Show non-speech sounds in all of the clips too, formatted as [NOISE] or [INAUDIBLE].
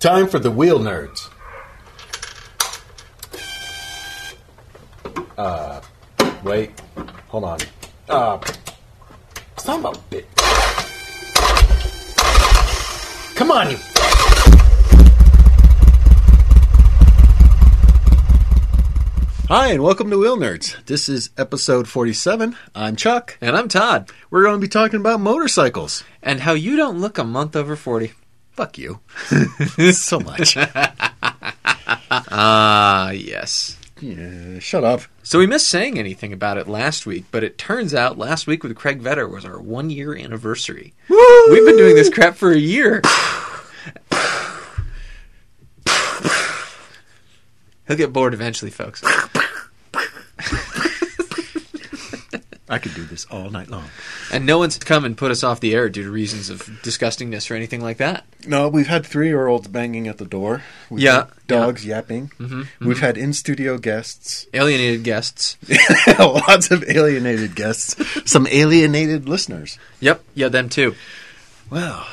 Time for the wheel nerds. Uh, wait, hold on. Uh, son of a bit. Come on, you. Hi, and welcome to Wheel Nerds. This is episode 47. I'm Chuck. And I'm Todd. We're going to be talking about motorcycles. And how you don't look a month over 40. Fuck you. [LAUGHS] so much. Ah, yes. Yeah, shut up. So we missed saying anything about it last week, but it turns out last week with Craig Vetter was our one year anniversary. We've been doing this crap for a year. [SIGHS] He'll get bored eventually, folks. [LAUGHS] I could do this all night long. And no one's come and put us off the air due to reasons of disgustingness or anything like that. No, we've had three year olds banging at the door. We've Yeah, had dogs yapping. Mm-hmm, We've had in studio guests. Alienated guests. [LAUGHS] Lots of alienated guests. Some alienated listeners. Yep, yeah, them too. Wow,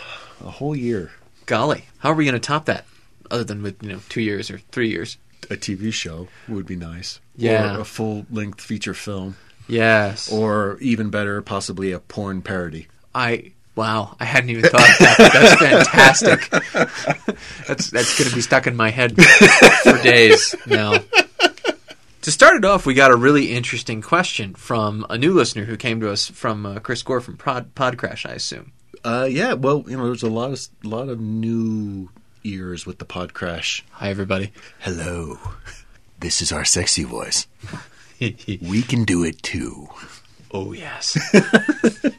a whole year. Golly, how are we going to top that? Other than with you know two years or three years. A TV show would be nice. Yeah. Or a full length feature film. Yes. Or even better, possibly a porn parody. I wow, I hadn't even thought of that. That's [LAUGHS] fantastic. that's that's going to be stuck in my head for days now. To start it off, we got a really interesting question from a new listener who came to us from uh, Chris Gore from Pod, Podcrash, I assume. Uh, yeah, well, you know, there's a lot of lot of new ears with the pod crash. Hi, everybody. Hello, this is our sexy voice. [LAUGHS] We can do it too. oh yes. [LAUGHS]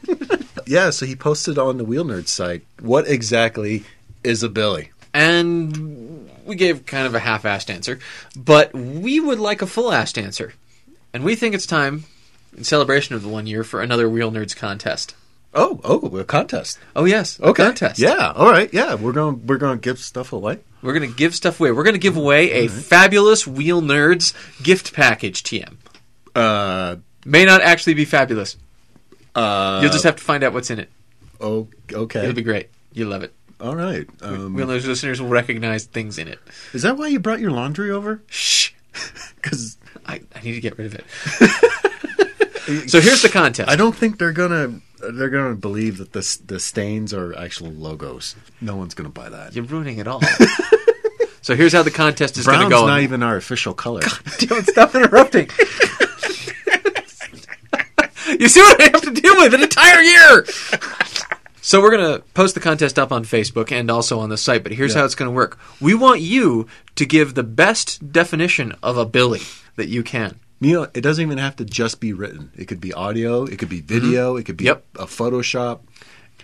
Yeah, so he posted on the Wheel Nerd site. What exactly is a Billy? and we gave kind of a half-assed answer, but we would like a full-assed answer, and we think it's time, in celebration of the one year, for another Wheel Nerds contest. Oh, oh, a contest. Oh yes, a contest. Yeah, all right. Yeah, we're going we're going to give stuff away. We're going to give stuff away. We're going to give away a fabulous Wheel Nerds gift package, TM. Uh May not actually be fabulous. uh You'll just have to find out what's in it. oh, okay. It'll be great. You'll love it. all right. Um, Wheel Nerds listeners will recognize things in it. is that why you brought your laundry over? Shh. [LAUGHS] Cuz I, I need to get rid of it. [LAUGHS] so here's the contest. I don't think they're going to they're to believe that the the stains are actual logos. No one's going to buy that. You're ruining it all. [LAUGHS] so here's how the contest is going to go. not even our official color. Don't stop interrupting. You see what I have to deal with an entire year. [LAUGHS] So we're going to post the contest up on Facebook and also on the site, but here's Yeah. how it's going to work. We want you to give the best definition of a Billy that you can. You know, it doesn't even have to just be written. It could be audio, it could be video, it could be Yep. a Photoshop.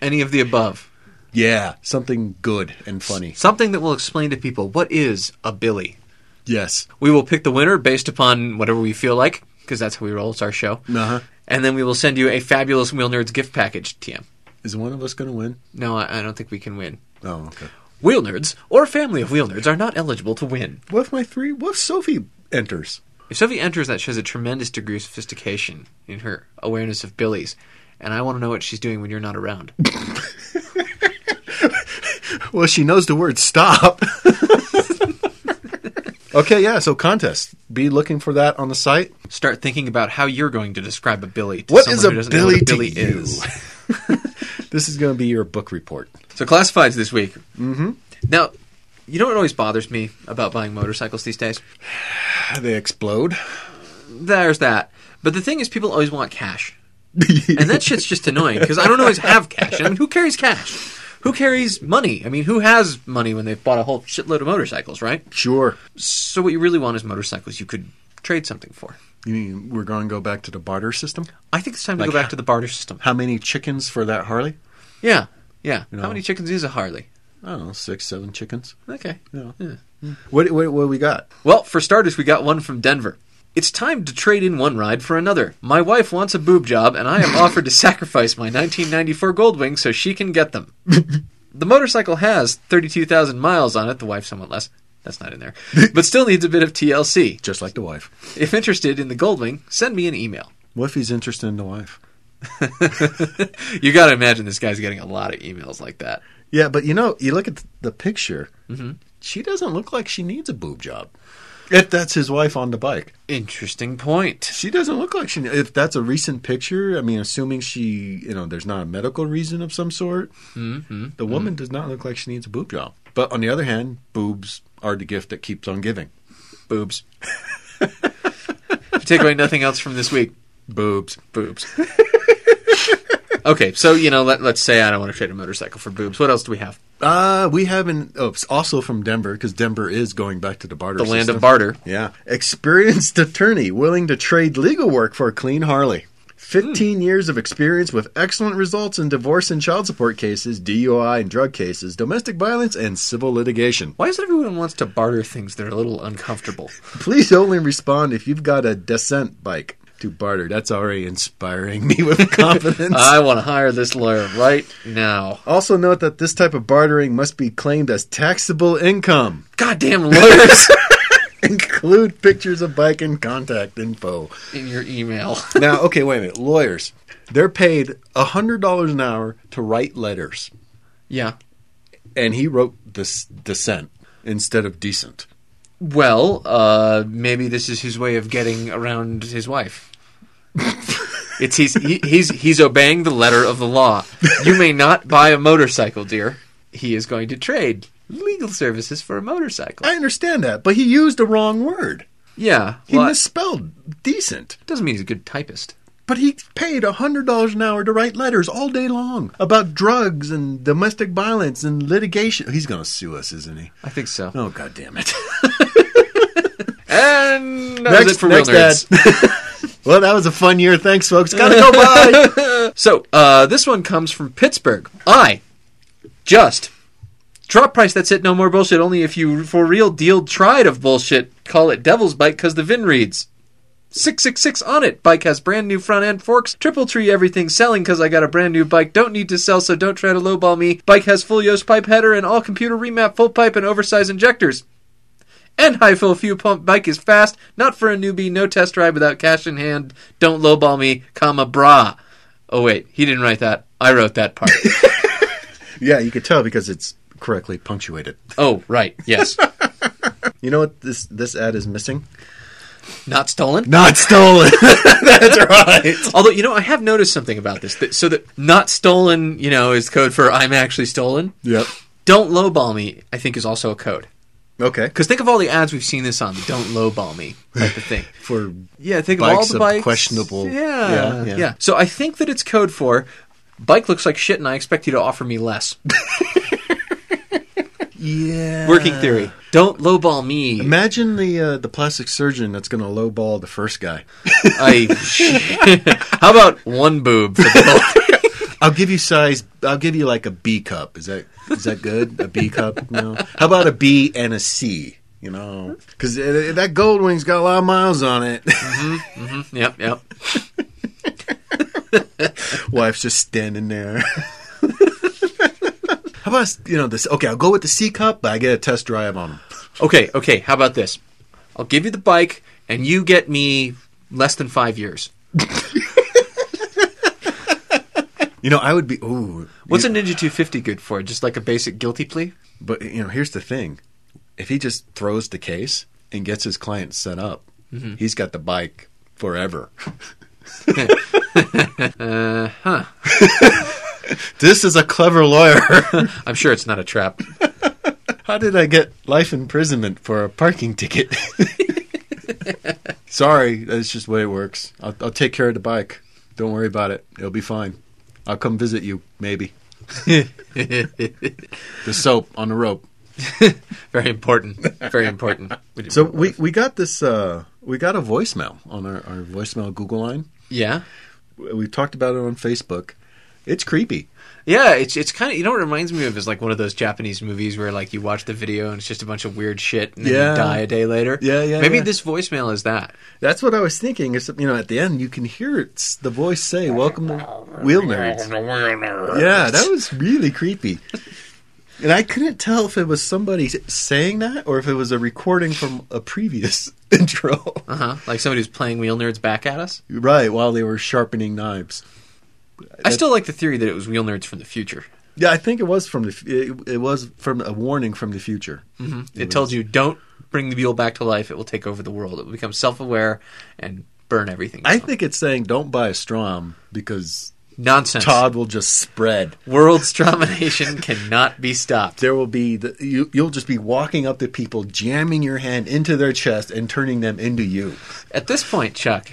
Any of the above. Yeah, something good and funny. Something that will explain to people what is a Billy. Yes. We will pick the winner based upon whatever we feel like, because that's how we roll. It's our show. Uh-huh. And then we will send you a fabulous Wheel Nerds gift package, TM. Is one of us going to win? No, I, I don't think we can win. Oh, okay. Wheel Nerds or a family of Wheel Nerds are not eligible to win. What if my three? What if Sophie enters? If Sophie enters, that shows a tremendous degree of sophistication in her awareness of Billy's. And I want to know what she's doing when you're not around. [LAUGHS] Well, she knows the word stop. [LAUGHS] okay, yeah. So contest. Be looking for that on the site. Start thinking about how you're going to describe a Billy. To What someone is a who doesn't know Billy what a to Billy you? is. [LAUGHS] [LAUGHS] This is going to be your book report. So classifieds this week. Mm-hmm. Now, you know what always bothers me about buying motorcycles these days? [SIGHS] They explode. There's that. But the thing is, people always want cash. and that shit's just annoying because I don't always have cash. I mean, who carries cash? Who carries money? I mean, who has money when they've bought a whole shitload of motorcycles, right? Sure. So what you really want is motorcycles you could trade something for. You mean we're going to go back to the barter system? I think it's time to Like go back to the barter system. How many chickens for that Harley? Yeah, yeah. How know. many chickens is a Harley? I don't know, six, seven chickens. Okay. Yeah. What, what, what we got? Well, for starters, we got one from Denver. It's time to trade in one ride for another. My wife wants a boob job, and I have [LAUGHS] offered to sacrifice my 1994 Goldwing so she can get them. [LAUGHS] the motorcycle has 32,000 miles on it, the wife somewhat less. That's not in there. [LAUGHS] But still needs a bit of TLC. Just like the wife. If interested in the Goldwing, send me an email. What if he's interested in the wife? You got to imagine this guy's getting a lot of emails like that. Yeah, but you know, you look at the picture. Mhm. she doesn't look like she needs a boob job. If that's his wife on the bike, Interesting point. she doesn't look like she. If that's a recent picture, I mean, assuming she, you know, there's not a medical reason of some sort, Mm-hmm. the woman does not look like she needs a boob job. But on the other hand, boobs are the gift that keeps on giving. Boobs. [LAUGHS] take away nothing else from this week, Boobs. boobs. [LAUGHS] okay, so you know, let, let's say I don't want to trade a motorcycle for boobs. What else do we have? Uh, we haven't. Oh, it's also from Denver because Denver is going back to the barter. The land of barter. Yeah, experienced attorney willing to trade legal work for a clean Harley. 15 years of experience with excellent results in divorce and child support cases, DUI and drug cases, domestic violence, and civil litigation. Why is it everyone wants to barter things that are a little uncomfortable? Please only respond if you've got a descent bike to barter. That's already inspiring [LAUGHS] me with confidence. I want to hire this lawyer right now. also note that this type of bartering must be claimed as taxable income. Goddamn lawyers [LAUGHS] [LAUGHS] Include pictures of bike and contact info. in your email. now, okay, wait a minute. Lawyers, they're paid $100 an hour to write letters. Yeah. And he wrote this dissent instead of decent. Well, uh, maybe this is his way of getting around his wife. It's he's he, he's he's obeying the letter of the law. You may not buy a motorcycle, dear. He is going to trade legal services for a motorcycle. I understand that, but he used a wrong word. Yeah, He well, misspelled decent. doesn't mean he's a good typist. But he paid $100 an hour to write letters all day long about drugs and domestic violence and litigation. He's going to sue us, isn't he? I think so. Oh, God damn it. [LAUGHS] And that was it for Real Nerds. [LAUGHS] well, that was a fun year. Thanks, folks. Gotta go. Bye. [LAUGHS] So, uh, this one comes from Pittsburgh. I just drop price. That's it. No more bullshit. Only if you for real deal tried of bullshit. Call it Devil's Bike because the VIN reads. 666 on it. Bike has brand new front end forks. Triple tree everything selling because I got a brand new bike. Don't need to sell, so don't try to lowball me. Bike has full Yost pipe header and all computer remap full pipe and oversized injectors. And high fill fuel pump bike is fast. Not for a newbie. No test drive without cash in hand. Don't lowball me, comma bra. Oh wait, he didn't write that. I wrote that part. [LAUGHS] yeah, you could tell because it's correctly punctuated. oh right, yes. [LAUGHS] You know what this this ad is missing? Not stolen. Not stolen. [LAUGHS] That's right. Although you know, I have noticed something about this. That, so that not stolen, you know, is code for I'm actually stolen. Yep. Don't lowball me. I think is also a code. Okay. Because think of all the ads we've seen this on. The don't lowball me type of thing. [LAUGHS] For Yeah, think of all the of bikes. questionable- Yeah, Yeah, yeah, yeah. So I think that it's code for bike looks like shit, and I expect you to offer me less. [LAUGHS] yeah, Working theory. Don't lowball me. Imagine the uh, the plastic surgeon that's going to lowball the first guy. I. [LAUGHS] How about one boob for the I'll give you size. I'll give you like a B cup. Is that is that good? A B cup? No. How about a B and a C? You know, because uh, uh, that Goldwing's got a lot of miles on it. Mm-hmm, mm-hmm. Yep, yep. [LAUGHS] Wife's just standing there. [LAUGHS] How about you know this? Okay, I'll go with the C cup, but I get a test drive on them. Okay, okay. How about this? I'll give you the bike, and you get me less than five years. [LAUGHS] You know, I would be. Ooh, What's you- a Ninja 250 good for? Just like a basic guilty plea? But you know, here's the thing: if he just throws the case and gets his client set up, Mm-hmm. he's got the bike forever. [LAUGHS] [LAUGHS] Uh huh. [LAUGHS] This is a clever lawyer. I'm sure it's not a trap. How did I get life imprisonment for a parking ticket? Sorry, that's just the way it works. I'll, I'll take care of the bike. Don't worry about it. It'll be fine. I'll come visit you, maybe. [LAUGHS] The soap on the rope. [LAUGHS] Very important. Very important. So we, we got this. Uh, we got a voicemail on our, our voicemail Google line. yeah. We talked about it on Facebook. It's creepy. Yeah, it's it's kind of you know what it reminds me of is like one of those Japanese movies where like you watch the video and it's just a bunch of weird shit and then Yeah. you die a day later. Yeah, yeah, Maybe yeah. this voicemail is that. That's what I was thinking. Except you know, at the end you can hear it's the voice say, "Welcome to Wheel Nerds." Yeah, that was really creepy. And I couldn't tell if it was somebody saying that or if it was a recording from a previous [LAUGHS] intro. Uh huh. Like somebody who's playing Wheel Nerds back at us. Right, while they were sharpening knives. I still like the theory that it was Wheel Nerds from the future. Yeah, I think it was from the. It, it was from a warning from the future. Mm-hmm. It tells you don't bring the mule back to life. It will take over the world. It will become self-aware and burn everything. I think it's saying don't buy a Strom because nonsense. Todd will just spread. World Stromination [LAUGHS] cannot be stopped. There will be the, you. You'll just be walking up to people, jamming your hand into their chest, and turning them into you. At this point, Chuck,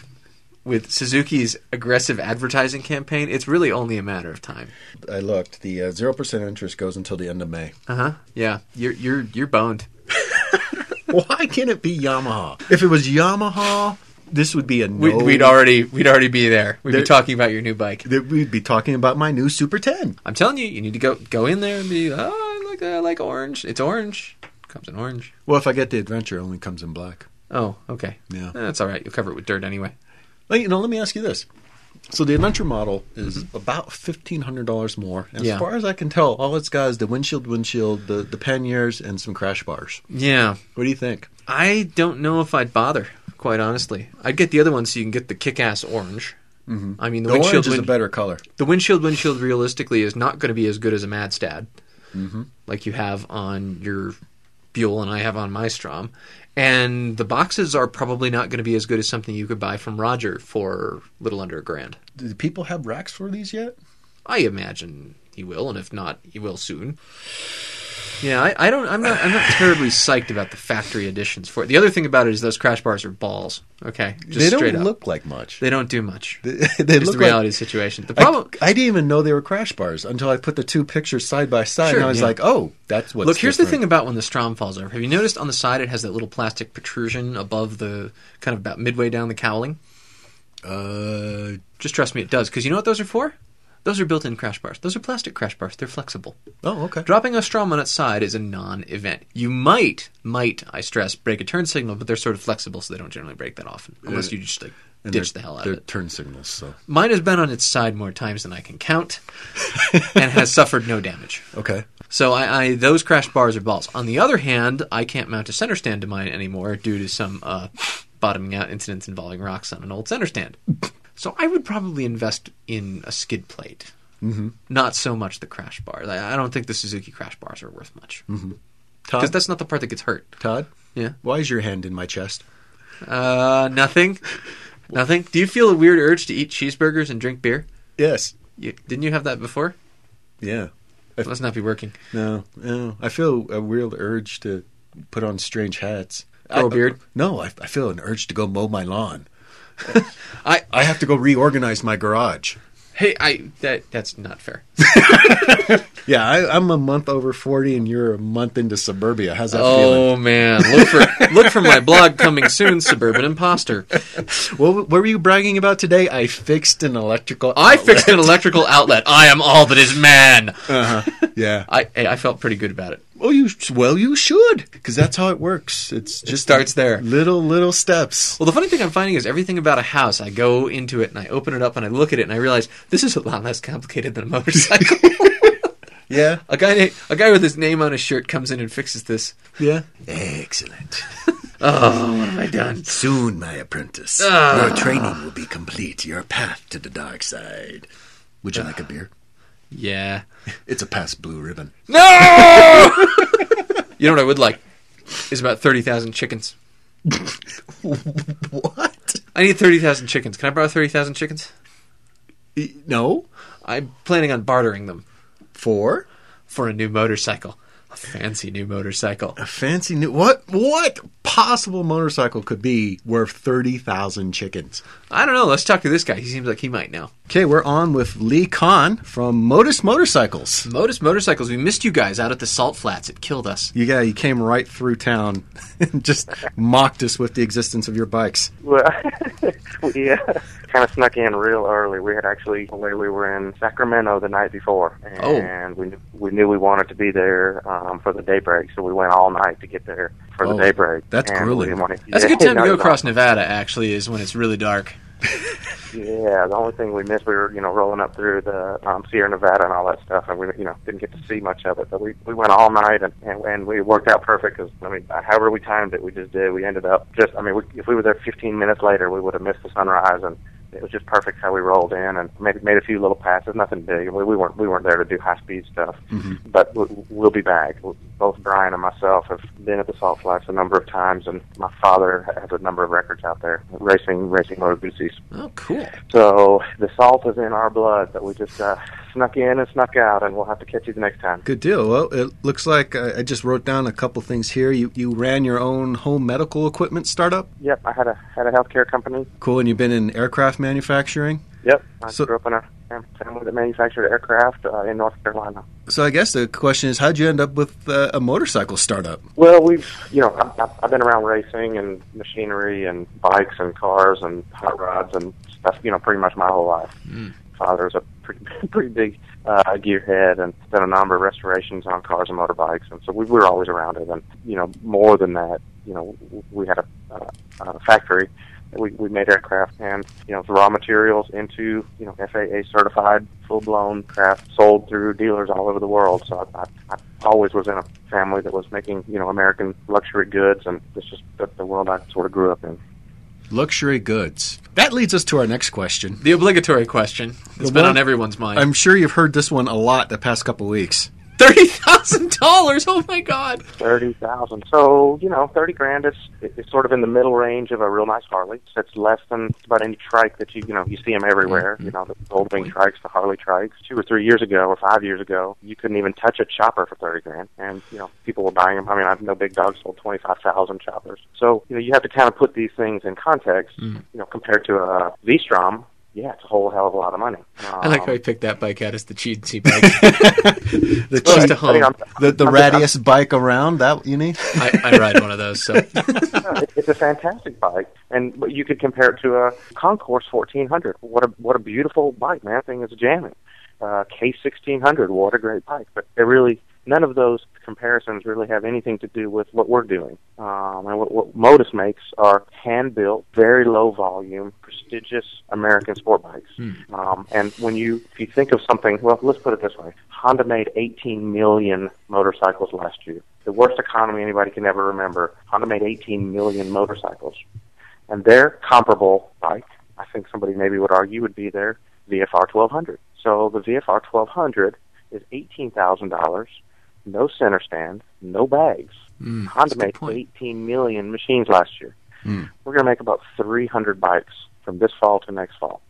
with Suzuki's aggressive advertising campaign, it's really only a matter of time. I looked. The uh, zero percent interest goes until the end of May. Uh huh. Yeah, you're you're you're boned. [LAUGHS] Why can't it be Yamaha? If it was Yamaha, this would be a no. We'd, we'd already we'd already be there. We'd There- be talking about your new bike. that We'd be talking about my new Super Ten. I'm telling you, you need to go go in there and be. Oh, I like. I like orange. It's orange. Comes in orange. Well, if I get the Adventure, it only comes in black. Oh, okay. Yeah. that's all right. You'll cover it with dirt anyway. Well, you know, let me ask you this. So the Adventure model is about fifteen hundred dollars more. And Mm-hmm. Yeah. As far as I can tell, all it's got is the windshield, windshield, the the panniers, and some crash bars. Yeah, What do you think? I don't know if I'd bother. Quite honestly, I'd get the other one so you can get the kick-ass orange. Mm-hmm. I mean, the, The windshield orange is a better color. the windshield windshield realistically is not going to be as good as a Madstad, Mm-hmm. like you have on your Buell and I have on my Strom. And the boxes are probably not going to be as good as something you could buy from Roger for a little under a grand. Do people have racks for these yet? I imagine he will, and if not, he will soon. Yeah, I, I don't. I'm not. I'm not terribly psyched about the factory editions for it. The other thing about it is those crash bars are balls. Okay, just they straight don't up. look like much. they don't do much. [LAUGHS] They, they the look reality like. of the situation. The problem. I didn't even know they were crash bars until I put the two pictures side by side, Sure, and I was yeah. like, "Oh, that's what." Look, here's the thing about when the Strom falls over. Have you noticed on the side it has that little plastic protrusion above the kind of about midway down the cowling? Uh, Just trust me, it does. Because you know what those are for? Those are built-in crash bars. Those are plastic crash bars. They're flexible. oh, okay. Dropping a Strom on its side is a non-event. You might, might, I stress, break a turn signal, but they're sort of flexible, so they don't generally break that often, unless you just like And ditch the hell out of it. turn signals, so Mine has been on its side more times than I can count, and has [LAUGHS] suffered no damage. okay. So I, I those crash bars are balls. On the other hand, I can't mount a center stand to mine anymore due to some uh, bottoming out incidents involving rocks on an old center stand. So I would probably invest in a skid plate, mm-hmm. not so much the crash bars. I, I don't think the Suzuki crash bars are worth much because Todd, that's not the part that gets hurt. Todd, Yeah. why is your hand in my chest? Uh, nothing, [LAUGHS] nothing. Do you feel a weird urge to eat cheeseburgers and drink beer? Yes. You, didn't you have that before? Yeah. It must not be working. No, no. I feel a weird urge to put on strange hats. Grow a I- beard? No, I, I feel an urge to go mow my lawn. I I have to go reorganize my garage. hey I that that's not fair. [LAUGHS] Yeah, I, I'm a month over forty, and you're a month into suburbia. How's that Oh man, look for look for my blog coming soon, Suburban Imposter. feeling? What, what were you bragging about today? I fixed an electrical. I fixed an electrical outlet. I am all that is man. Uh-huh. Yeah. I I felt pretty good about it. Well, you well you should because that's how it works. It's just starts there. Little little steps. Well, the funny thing I'm finding is everything about a house. I go into it and I open it up and I look at it and I realize this is a lot less complicated than a motorcycle. [LAUGHS] Yeah. a guy a guy with his name on his shirt comes in and fixes this. Yeah. Excellent. [LAUGHS] Oh, what have I done? Soon, my apprentice, Ah. your training will be complete. Your path to the dark side. Would you like a beer? Yeah. It's a Pabst Blue Ribbon. No. [LAUGHS] you know what I would like is about thirty thousand chickens. [LAUGHS] What? I need thirty thousand chickens. Can I borrow thirty thousand chickens? E- No. I'm planning on bartering them For for a new motorcycle, a fancy new motorcycle. a fancy new what? What possible motorcycle could be worth thirty thousand chickens? I don't know. Let's talk to this guy. He seems like he might know. Okay, we're on with Lee Conn from Motus Motorcycles. Motus Motorcycles. We missed you guys out at the Salt Flats. It killed us. You yeah, you came right through town and [LAUGHS] just mocked us with the existence of your bikes. Well, [LAUGHS] we uh, kind of snuck in real early. We had actually, where we were in Sacramento the night before, Oh. and we knew, we knew we wanted to be there um, for the daybreak, so we went all night to get there for Oh, the daybreak. that's and grueling. didn't want to- That's a good time to [LAUGHS] go across Nevada. Actually, is when it's really dark. Yeah, the only thing we missed, we were you know rolling up through the um, Sierra Nevada and all that stuff, and we you know didn't get to see much of it. But we we went all night, and and, and we worked out perfect because I mean, however we timed it, we just did. We ended up just I mean, we, if we were there 15 minutes later, we would have missed the sunrise, and it was just perfect how we rolled in and made made a few little passes, nothing big. We, we weren't we weren't there to do high speed stuff, Mm-hmm. but we, we'll be back. Both Brian and myself have been at the Salt Flats a number of times, and my father has a number of records out there racing racing motor. Oh, cool. So the salt is in our blood, but we just uh, snuck in and snuck out, and we'll have to catch you the next time. Good deal. Well, it looks like I, I just wrote down a couple things here. You you ran your own home medical equipment startup. Yep, I had a had a healthcare company. Cool. And you've been in aircraft manufacturing. Yep, I So- grew up in a family that manufactured aircraft uh, in North Carolina. So I guess the question is, how'd you end up with uh, a motorcycle startup? Well, we've you know I- I- I've been around racing and machinery and bikes and cars and hot rods and stuff. You know, pretty much my whole life. Father's a pretty [LAUGHS] pretty big uh, gearhead and done a number of restorations on cars and motorbikes, and so we were always around it. And you know, more than that, you know, we had a, uh, a factory. We, we made aircraft and you know the raw materials into you know FAA certified full blown craft sold through dealers all over the world. So I, I, I always was in a family that was making you know American luxury goods, and this is the, the world I sort of grew up in. Luxury goods. That leads us to our next question. The obligatory question. It's The been one- on everyone's mind. I'm sure you've heard this one a lot the past couple weeks. Thirty thousand dollars. Oh my god. Thirty thousand. So you know, thirty grand is is sort of in the middle range of a real nice Harley. So it's less than about any trike that you you know you see them everywhere. Mm-hmm. You know, the gold wing trikes, the Harley trikes. Two or three years ago, or five years ago, you couldn't even touch a chopper for thirty grand, and you know people were buying them. I mean, I've no Big Dog sold twenty five thousand choppers. So you know you have to kind of put these things in context. Mm-hmm. You know, compared to a V-Strom. Yeah, it's a whole hell of a lot of money. I like Um, how he picked that bike out as the cheatsy bike. [LAUGHS] The Close cheap- to home. I'm- the, the I'm- rattiest bike around. That you need? I, I ride one of those, so [LAUGHS] Yeah, it's a fantastic bike, and you could compare it to a Concourse 1400. What a what a beautiful bike, man! That thing is jamming. Uh, K1600, what a great bike! But they really none of those comparisons really have anything to do with what we're doing. Um, and what, what Motus makes are hand built, very low volume, prestigious American sport bikes. Um, and when you if you think of something, well, let's put it this way: Honda made 18 million motorcycles last year. The worst economy anybody can ever remember. Honda made 18 million motorcycles, and their comparable bike, I think somebody maybe would argue, would be their VFR 1200. So the VFR 1200 is $18,000, no center stand, no bags. Mm, Honda made 18 million machines last year. Hmm. We're going to make about 300 bikes from this fall to next fall.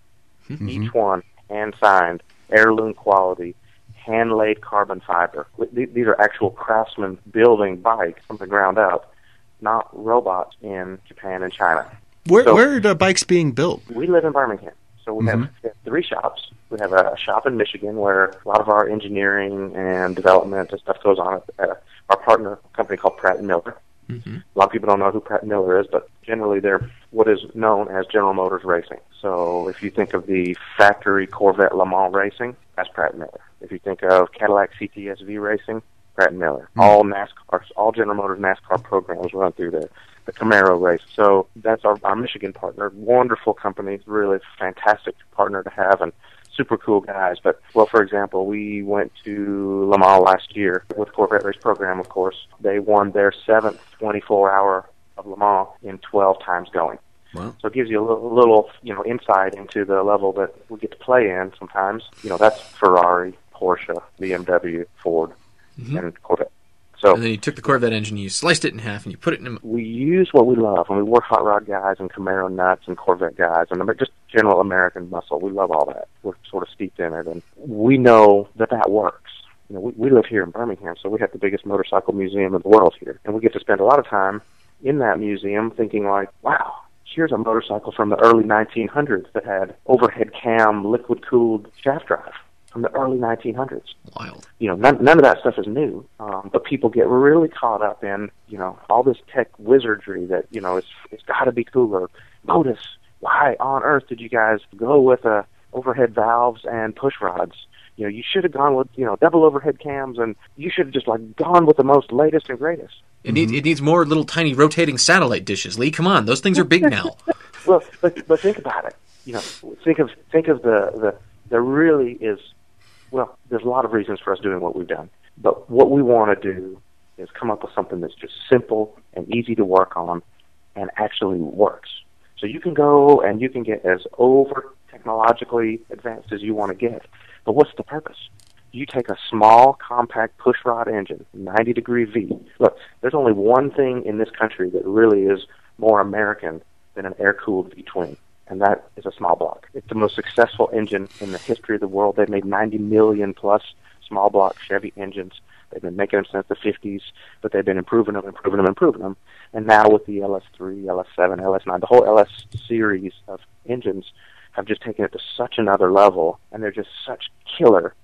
Mm-hmm. Each one hand signed, heirloom quality, hand laid carbon fiber. These are actual craftsmen building bikes from the ground up, not robots in Japan and China. Where So- where are the bikes being built? We live in Birmingham, so we, have, we have three shops. We have a shop in Michigan where a lot of our engineering and development and stuff goes on at, at our partner company called Pratt and Miller. Mm-hmm. A lot of people don't know who Pratt and Miller is, but generally they're what is known as General Motors Racing. So if you think of the factory Corvette Le Mans racing, that's Pratt and Miller. If you think of Cadillac CTSV racing, Pratt and Miller. All NASCAR, all General Motors NASCAR programs run through there. The Camaro race. So that's our, our Michigan partner. Wonderful company, really fantastic partner to have, and super cool guys. But well, for example, we went to Le Mans last year with Corvette Race Program. Of course, they won their seventh 24-hour of Le Mans in 12 times going. Wow. So it gives you a little, little, you know, insight into the level that we get to play in. Sometimes, you know, that's Ferrari, Porsche, BMW, Ford, mm-hmm. and Corvette. So And then you took the Corvette engine, you sliced it in half, and you put it in a. we use what we love, and we work hot rod guys and Camaro nuts and Corvette guys, and just general American muscle. We love all that. We're sort of steeped in it, and we know that that works. You know, we, we live here in Birmingham, so we have the biggest motorcycle museum in the world here, and we get to spend a lot of time in that museum thinking like, wow. Here's a motorcycle from the early 1900s that had overhead cam, liquid cooled shaft drive from the early 1900s Wild. you know, none, none of that stuff is new. Um, but people get really caught up in, you know, all this tech wizardry that, you know, it's, it's got to be cooler. Motus, why on earth did you guys go with uh, overhead valves and push rods? You know, you should have gone with, you know, double overhead cams and you should have just like gone with the most latest and greatest. It needs it needs more little tiny rotating satellite dishes. Lee, come on, those things are big now. [LAUGHS] [LAUGHS] Well, but but think about it. You know, think of think of the the there really is. Well, there's a lot of reasons for us doing what we've done, but what we want to do is come up with something that's just simple and easy to work on, and actually works. So you can go and you can get as over technologically advanced as you want to get. But what's the purpose? You take a small, compact pushrod engine, 90 degree V. Look, there's only one thing in this country that really is more American than an air cooled V twin, and that is a small block. It's the most successful engine in the history of the world. They've made 90 million plus small block Chevy engines. They've been making them since the 50s, but they've been improving them, improving them, improving them. And now with the LS3, LS7, LS9, the whole LS series of engines have just taken it to such another level, and they're just such killer.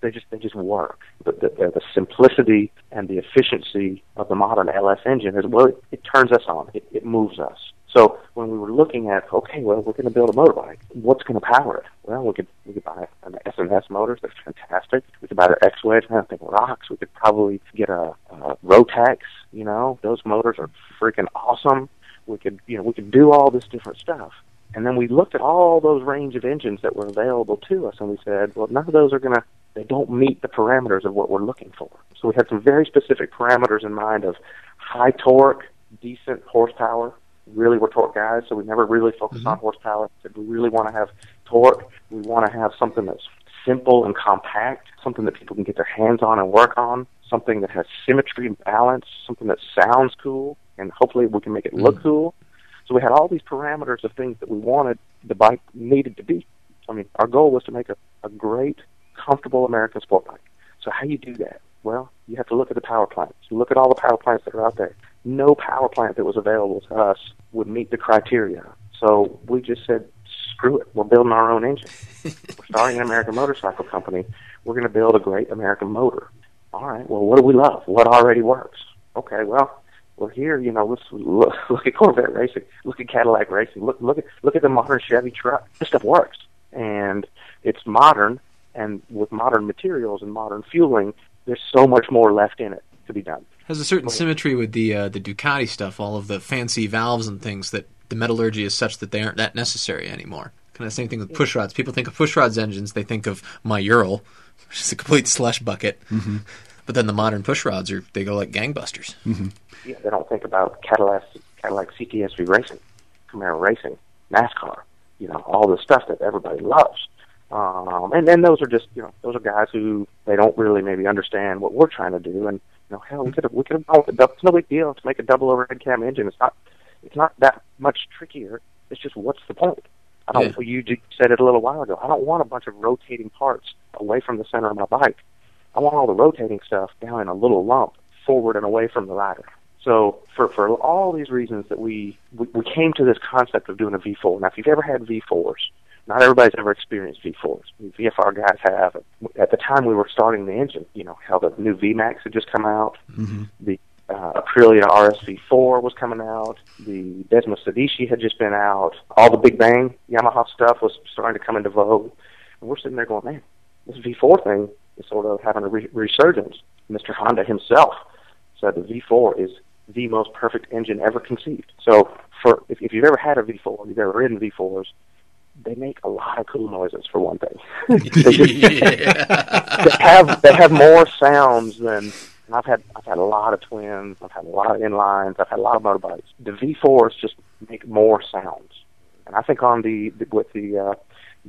They just they just work. The, the, the simplicity and the efficiency of the modern LS engine is well, it, it turns us on. It, it moves us. So when we were looking at, okay, well, we're going to build a motorbike. What's going to power it? Well, we could we could buy an S&S motors. That's fantastic. We could buy the X-Wedge. I think rocks. We could probably get a, a Rotax. You know, those motors are freaking awesome. We could, you know, we could do all this different stuff. And then we looked at all those range of engines that were available to us, and we said, well, none of those are going to, they don't meet the parameters of what we're looking for. So we had some very specific parameters in mind of high torque, decent horsepower, really we're torque guys, so we never really focused mm-hmm. on horsepower. Said we really want to have torque. We want to have something that's simple and compact, something that people can get their hands on and work on, something that has symmetry and balance, something that sounds cool, and hopefully we can make it look mm-hmm. cool. So we had all these parameters of things that we wanted the bike needed to be. I mean, our goal was to make a, a great, comfortable American sport bike. So how do you do that? Well, you have to look at the power plants. You look at all the power plants that are out there no power plant that was available to us would meet the criteria. So we just said, screw it, we're building our own engine. we're starting an American motorcycle company. We're going to build a great American motor. All right, well, what do we love? What already works? Okay, well, we're here. You know, let's look, [LAUGHS] look at Corvette racing. Look at Cadillac racing. Look, look at look at the modern Chevy truck. This stuff works, and it's modern. And with modern materials and modern fueling, there's so much more left in it to be done has a certain symmetry with the uh, the Ducati stuff, all of the fancy valves and things that the metallurgy is such that they aren't that necessary anymore. Kind of same thing with push rods. People think of push rods engines, they think of my Ural, which is a complete slush bucket. Mm-hmm. But then the modern push rods are they go like gangbusters. Mm-hmm. Yeah, they don't think about Cadillac Cadillac CTSV racing, Camaro racing, NASCAR. You know all the stuff that everybody loves. Um, and then those are just you know those are guys who they don't really maybe understand what we're trying to do, and know, hell, we could have we could have gone with a double. It's no big deal to make a double overhead cam engine. It's not it's not that much trickier. It's just what's the point? I don't. Yeah. You said it a little while ago. I don't want a bunch of rotating parts away from the center of my bike. I want all the rotating stuff down in a little lump, forward and away from the rider. So for for all these reasons that we we, we came to this concept of doing a V4. Now, if you've ever had V4s, not everybody's ever experienced V4s. VFR guys have. At the time we were starting the engine, you know, how the new VMAX had just come out. Mm-hmm. The uh, Aprilia RSV4 was coming out. The Desmosedici had just been out. All the Big Bang Yamaha stuff was starting to come into vogue. And we're sitting there going, man, this V4 thing is sort of having a re- resurgence. Mr. Honda himself said the V4 is the most perfect engine ever conceived. So, for if, if you've ever had a V4, you've ever ridden V4s, they make a lot of cool noises for one thing. [LAUGHS] they, just, [LAUGHS] they have they have more sounds than and I've had I've had a lot of twins, I've had a lot of inlines, I've had a lot of motorbikes. The V4s just make more sounds, and I think on the, the with the, uh,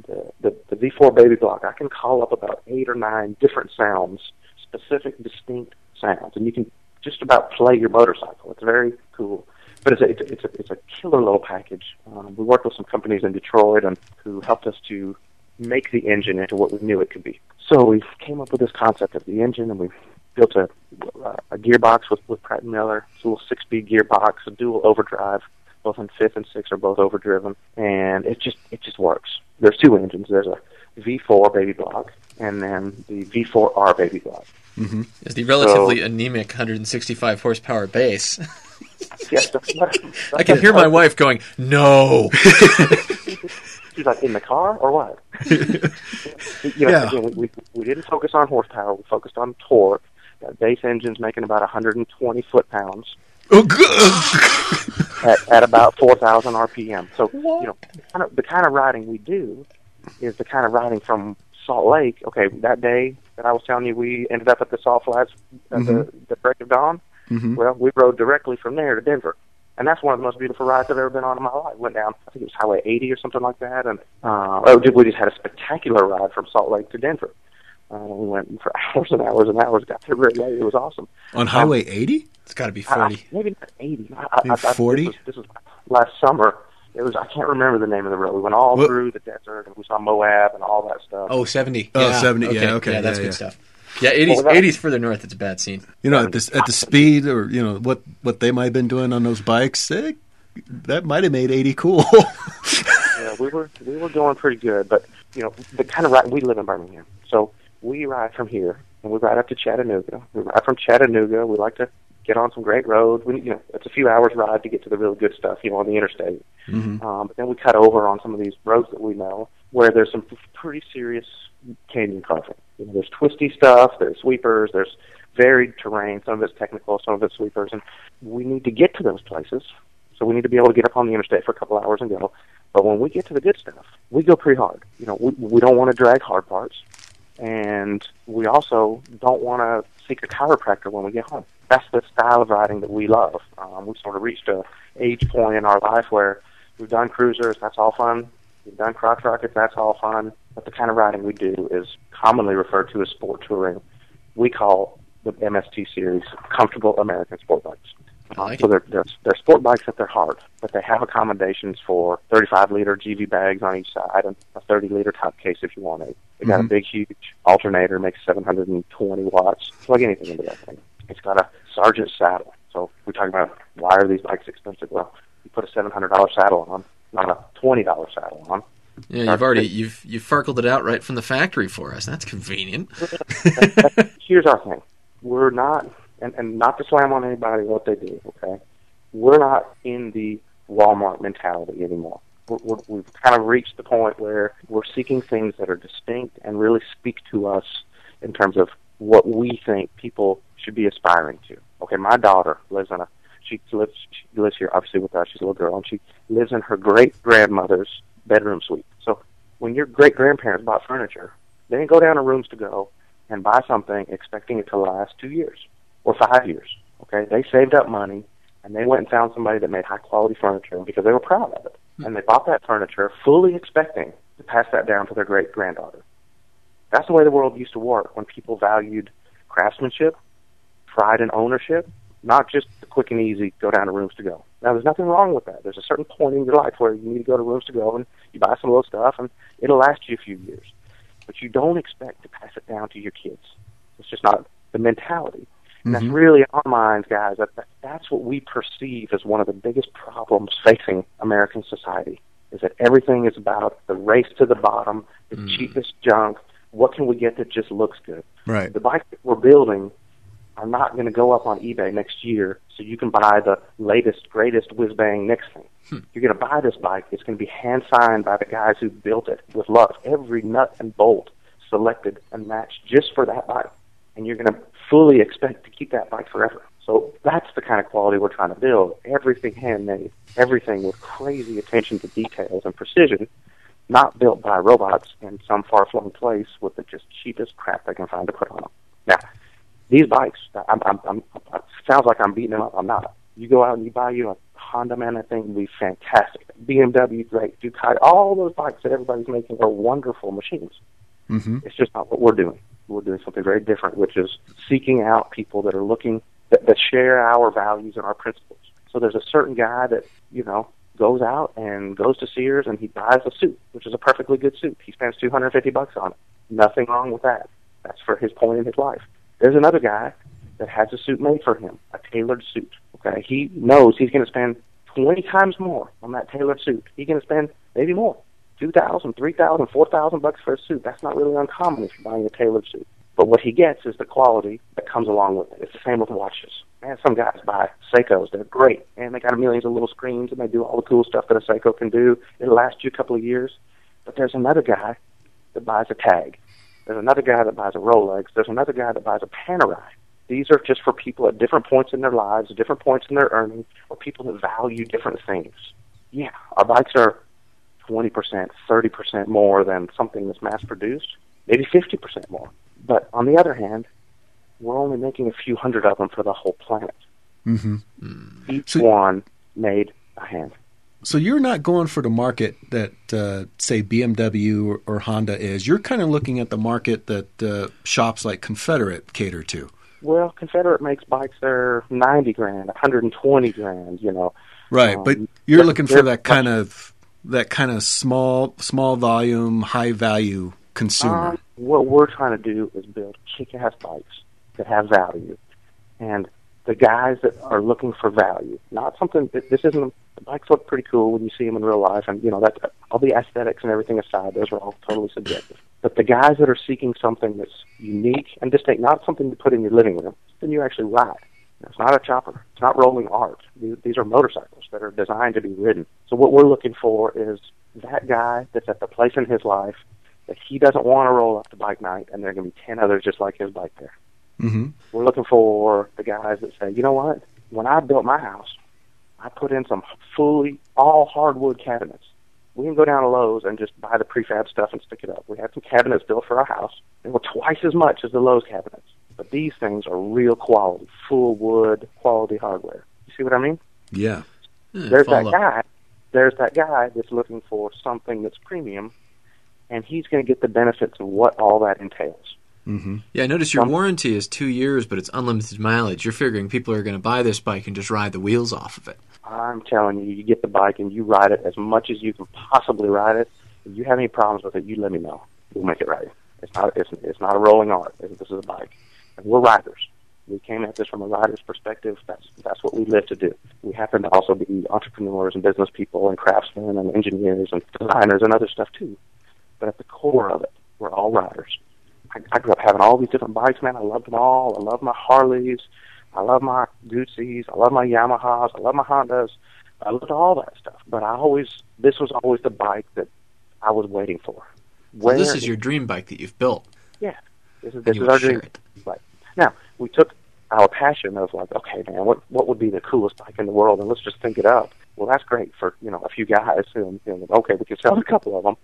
the the the V4 baby block, I can call up about eight or nine different sounds, specific, distinct sounds, and you can just about play your motorcycle. It's very cool but it's a, it's a, it's a, killer little package. Um, we worked with some companies in Detroit and who helped us to make the engine into what we knew it could be. So we came up with this concept of the engine, and we built a, a gearbox with, with Pratt and Miller. It's a little six-speed gearbox, a dual overdrive. Both in fifth and sixth are both overdriven, and it just it just works. There's two engines. There's a V4 baby block, and then the V4R baby block. Mm-hmm. Is the relatively so, anemic 165 horsepower base. [LAUGHS] yes, I can hear my wife going, "No." She's like, "In the car or what?" [LAUGHS] you know, yeah. Again, we, we, didn't focus on horsepower. We focused on torque. That base engine's making about 120 foot pounds. At, at about 4,000 RPM. So, what? you know, kind of, the kind of riding we do is the kind of riding from Salt Lake. Okay, that day that I was telling you, we ended up at the Salt Flats at mm-hmm. the, the break of dawn. Mm-hmm. Well, we rode directly from there to Denver. And that's one of the most beautiful rides I've ever been on in my life. Went down, I think it was Highway 80 or something like that, and uh, oh, we just had a spectacular ride from Salt Lake to Denver. Uh, we went for [LAUGHS] hours and hours and hours. Got there very late. It was awesome. On Highway 80? It's got to be 40. I, maybe not 80. I, Maybe 40? This was, this was last summer. It was I can't remember the name of the road. We went all What- through the desert and we saw Moab and all that stuff. Oh, 70. Oh, yeah. 70, yeah, okay, Yeah, that's yeah, good yeah. stuff. Yeah, 80s, Well, that- 80s further north, it's a bad scene. You know, at the, at the speed or, you know, what, what they might have been doing on those bikes, eh, that might have made 80 cool. [LAUGHS] Yeah, we were we were going pretty good, but you know the kind of ride we live in Birmingham, so we ride from here and we ride up to Chattanooga. We ride from Chattanooga. We like to get on some great roads. We, you know, it's a few hours ride to get to the really good stuff, you know, on the interstate. Mhm. Um, but then we cut over on some of these roads that we know where there's some pretty serious canyon carving. You know, there's twisty stuff, there's sweepers, there's varied terrain. Some of it's technical, some of it's sweepers, and we need to get to those places. So we need to be able to get up on the interstate for a couple hours and go. But when we get to the good stuff, we go pretty hard. You know, we, we don't want to drag hard parts, and we also don't want to seek a chiropractor when we get home. That's the style of riding that we love. Um, we've sort of reached a age point in our life where we've done cruisers, that's all fun. We've done crotch rockets, that's all fun. But the kind of riding we do is commonly referred to as sport touring. We call the MST series comfortable American sport bikes. I like so they're, they're they're sport bikes at their heart, but they have accommodations for 35 liter GIVI bags on each side and a 30 liter top case if you want it. They got a Mhm. big, huge alternator, makes 720 watts. Plug anything into that thing. It's got a Sargent saddle. So we talk about why are these bikes expensive? Well, you put a $700 saddle on, not a $20 saddle on. Yeah, you've already you've you've farkled it out right from the factory for us. That's convenient. [LAUGHS] here's our thing. We're not, and, and not to slam on anybody what they do, okay? We're not in the Walmart mentality anymore. We're, we're, we've kind of reached the point where we're seeking things that are distinct and really speak to us in terms of what we think people should be aspiring to. Okay, my daughter lives in a, she lives, she lives here obviously with us. She's a little girl, and she lives in her great grandmother's bedroom suite. So when your great grandparents bought furniture, they didn't go down to rooms to go and buy something expecting it to last two years or five years. Okay, they saved up money and they went and found somebody that made high quality furniture because they were proud of it, hmm. and they bought that furniture fully expecting to pass that down to their great granddaughter. That's the way the world used to work when people valued craftsmanship, pride in ownership, not just the quick and easy go down to rooms to go. Now, there's nothing wrong with that. There's a certain point in your life where you need to go to rooms to go and you buy some little stuff and it'll last you a few years. But you don't expect to pass it down to your kids. It's just not the mentality. And that's really our minds, guys. That, that that's what we perceive as one of the biggest problems facing American society. Is that everything is about the race to the bottom, the Mm. cheapest junk. What can we get that just looks good? right. The bikes that we're building are not going to go up on eBay next year, so you can buy the latest, greatest whiz bang next thing. Hmm. You're going to buy this bike. It's going to be hand signed by the guys who built it with love. Every nut and bolt selected and matched just for that bike, and you're going to fully expect to keep that bike forever. So that's the kind of quality we're trying to build. Everything handmade, everything with crazy attention to details and precision, not built by robots in some far-flung place with the just cheapest crap they can find to put on them. Now, these bikes, I'm, I'm, I'm, it sounds like I'm beating them up. I'm not. You go out and you buy you a Honda, man, that thing will be fantastic. BMW, great. Ducati, all those bikes that everybody's making are wonderful machines. hmm It's just not what we're doing. We're doing something very different, which is seeking out people that are looking that, that share our values and our principles. So there's a certain guy that you know goes out and goes to Sears and he buys a suit, which is a perfectly good suit. He spends 250 bucks on it. Nothing wrong with that. That's for his point in his life. There's another guy that has a suit made for him, a tailored suit. Okay, he knows he's going to spend 20 times more on that tailored suit. He's going to spend maybe more, two thousand, three thousand, four thousand bucks for a suit. That's not really uncommon if you're buying a tailored suit. But what he gets is the quality that comes along with it. It's the same with watches. Man, some guys buy Seikos. They're great, and they got millions of little screens, and they do all the cool stuff that a Seiko can do. It'll last you a couple of years. But there's another guy that buys a tag. There's another guy that buys a Rolex. There's another guy that buys a Panerai. These are just for people at different points in their lives, at different points in their earning, or people that value different things. Yeah, our bikes are 20%, 30% more than something that's mass produced, maybe 50% more. But on the other hand, we're only making a few hundred of them for the whole planet. hmm Each So- one made by hand. So you're not going for the market that, uh, say, BMW or, or, Honda is. You're kind of looking at the market that uh, shops like Confederate cater to. Well, Confederate makes bikes that are ninety grand, one hundred and twenty grand. You know. Right, um, but you're looking for that kind of that kind of small, small volume, high value consumer. Um, what we're trying to do is build kick-ass bikes that have value, and the guys that are looking for value, not something. This isn't. The bikes look pretty cool when you see them in real life, and you know that all the aesthetics and everything aside, those are all totally subjective. But the guys that are seeking something that's unique and distinct, not something to put in your living room, then you actually ride. It's not a chopper. It's not rolling art. These are motorcycles that are designed to be ridden. So what we're looking for is that guy that's at the place in his life that he doesn't want to roll up to bike night, and there are going to be ten others just like his bike there. Mm-hmm. We're looking for the guys that say, you know what? When I built my house, I put in some fully all hardwood cabinets. We can go down to Lowe's and just buy the prefab stuff and stick it up. We had some cabinets built for our house. They were twice as much as the Lowe's cabinets. But these things are real quality, full wood, quality hardware. You see what I mean? Yeah. yeah there's that guy. There's that guy that's looking for something that's premium, and he's going to get the benefits of what all that entails. Mm-hmm. Yeah, I notice your warranty is two years, but it's unlimited mileage. You're figuring people are going to buy this bike and just ride the wheels off of it. I'm telling you, you get the bike and you ride it as much as you can possibly ride it. If you have any problems with it, you let me know. We'll make it right. It's not it's, it's not a rolling art. This is a bike, and we're riders. We came at this from a rider's perspective. That's that's what we live to do. We happen to also be entrepreneurs and business people and craftsmen and engineers and designers and other stuff too. But at the core of it, we're all riders. I, I grew up having all these different bikes, man. I loved them all. I love my Harleys. I love my Guzzi's. I love my Yamahas. I love my Hondas. I loved all that stuff. But I always, this was always the bike that I was waiting for. Where so this is your dream bike that you've built. Yeah, this is this is our dream it. bike. Now we took our passion of like, okay, man, what what would be the coolest bike in the world, and let's just think it up. Well, that's great for you know a few guys, and you know, okay, we can sell a couple of them,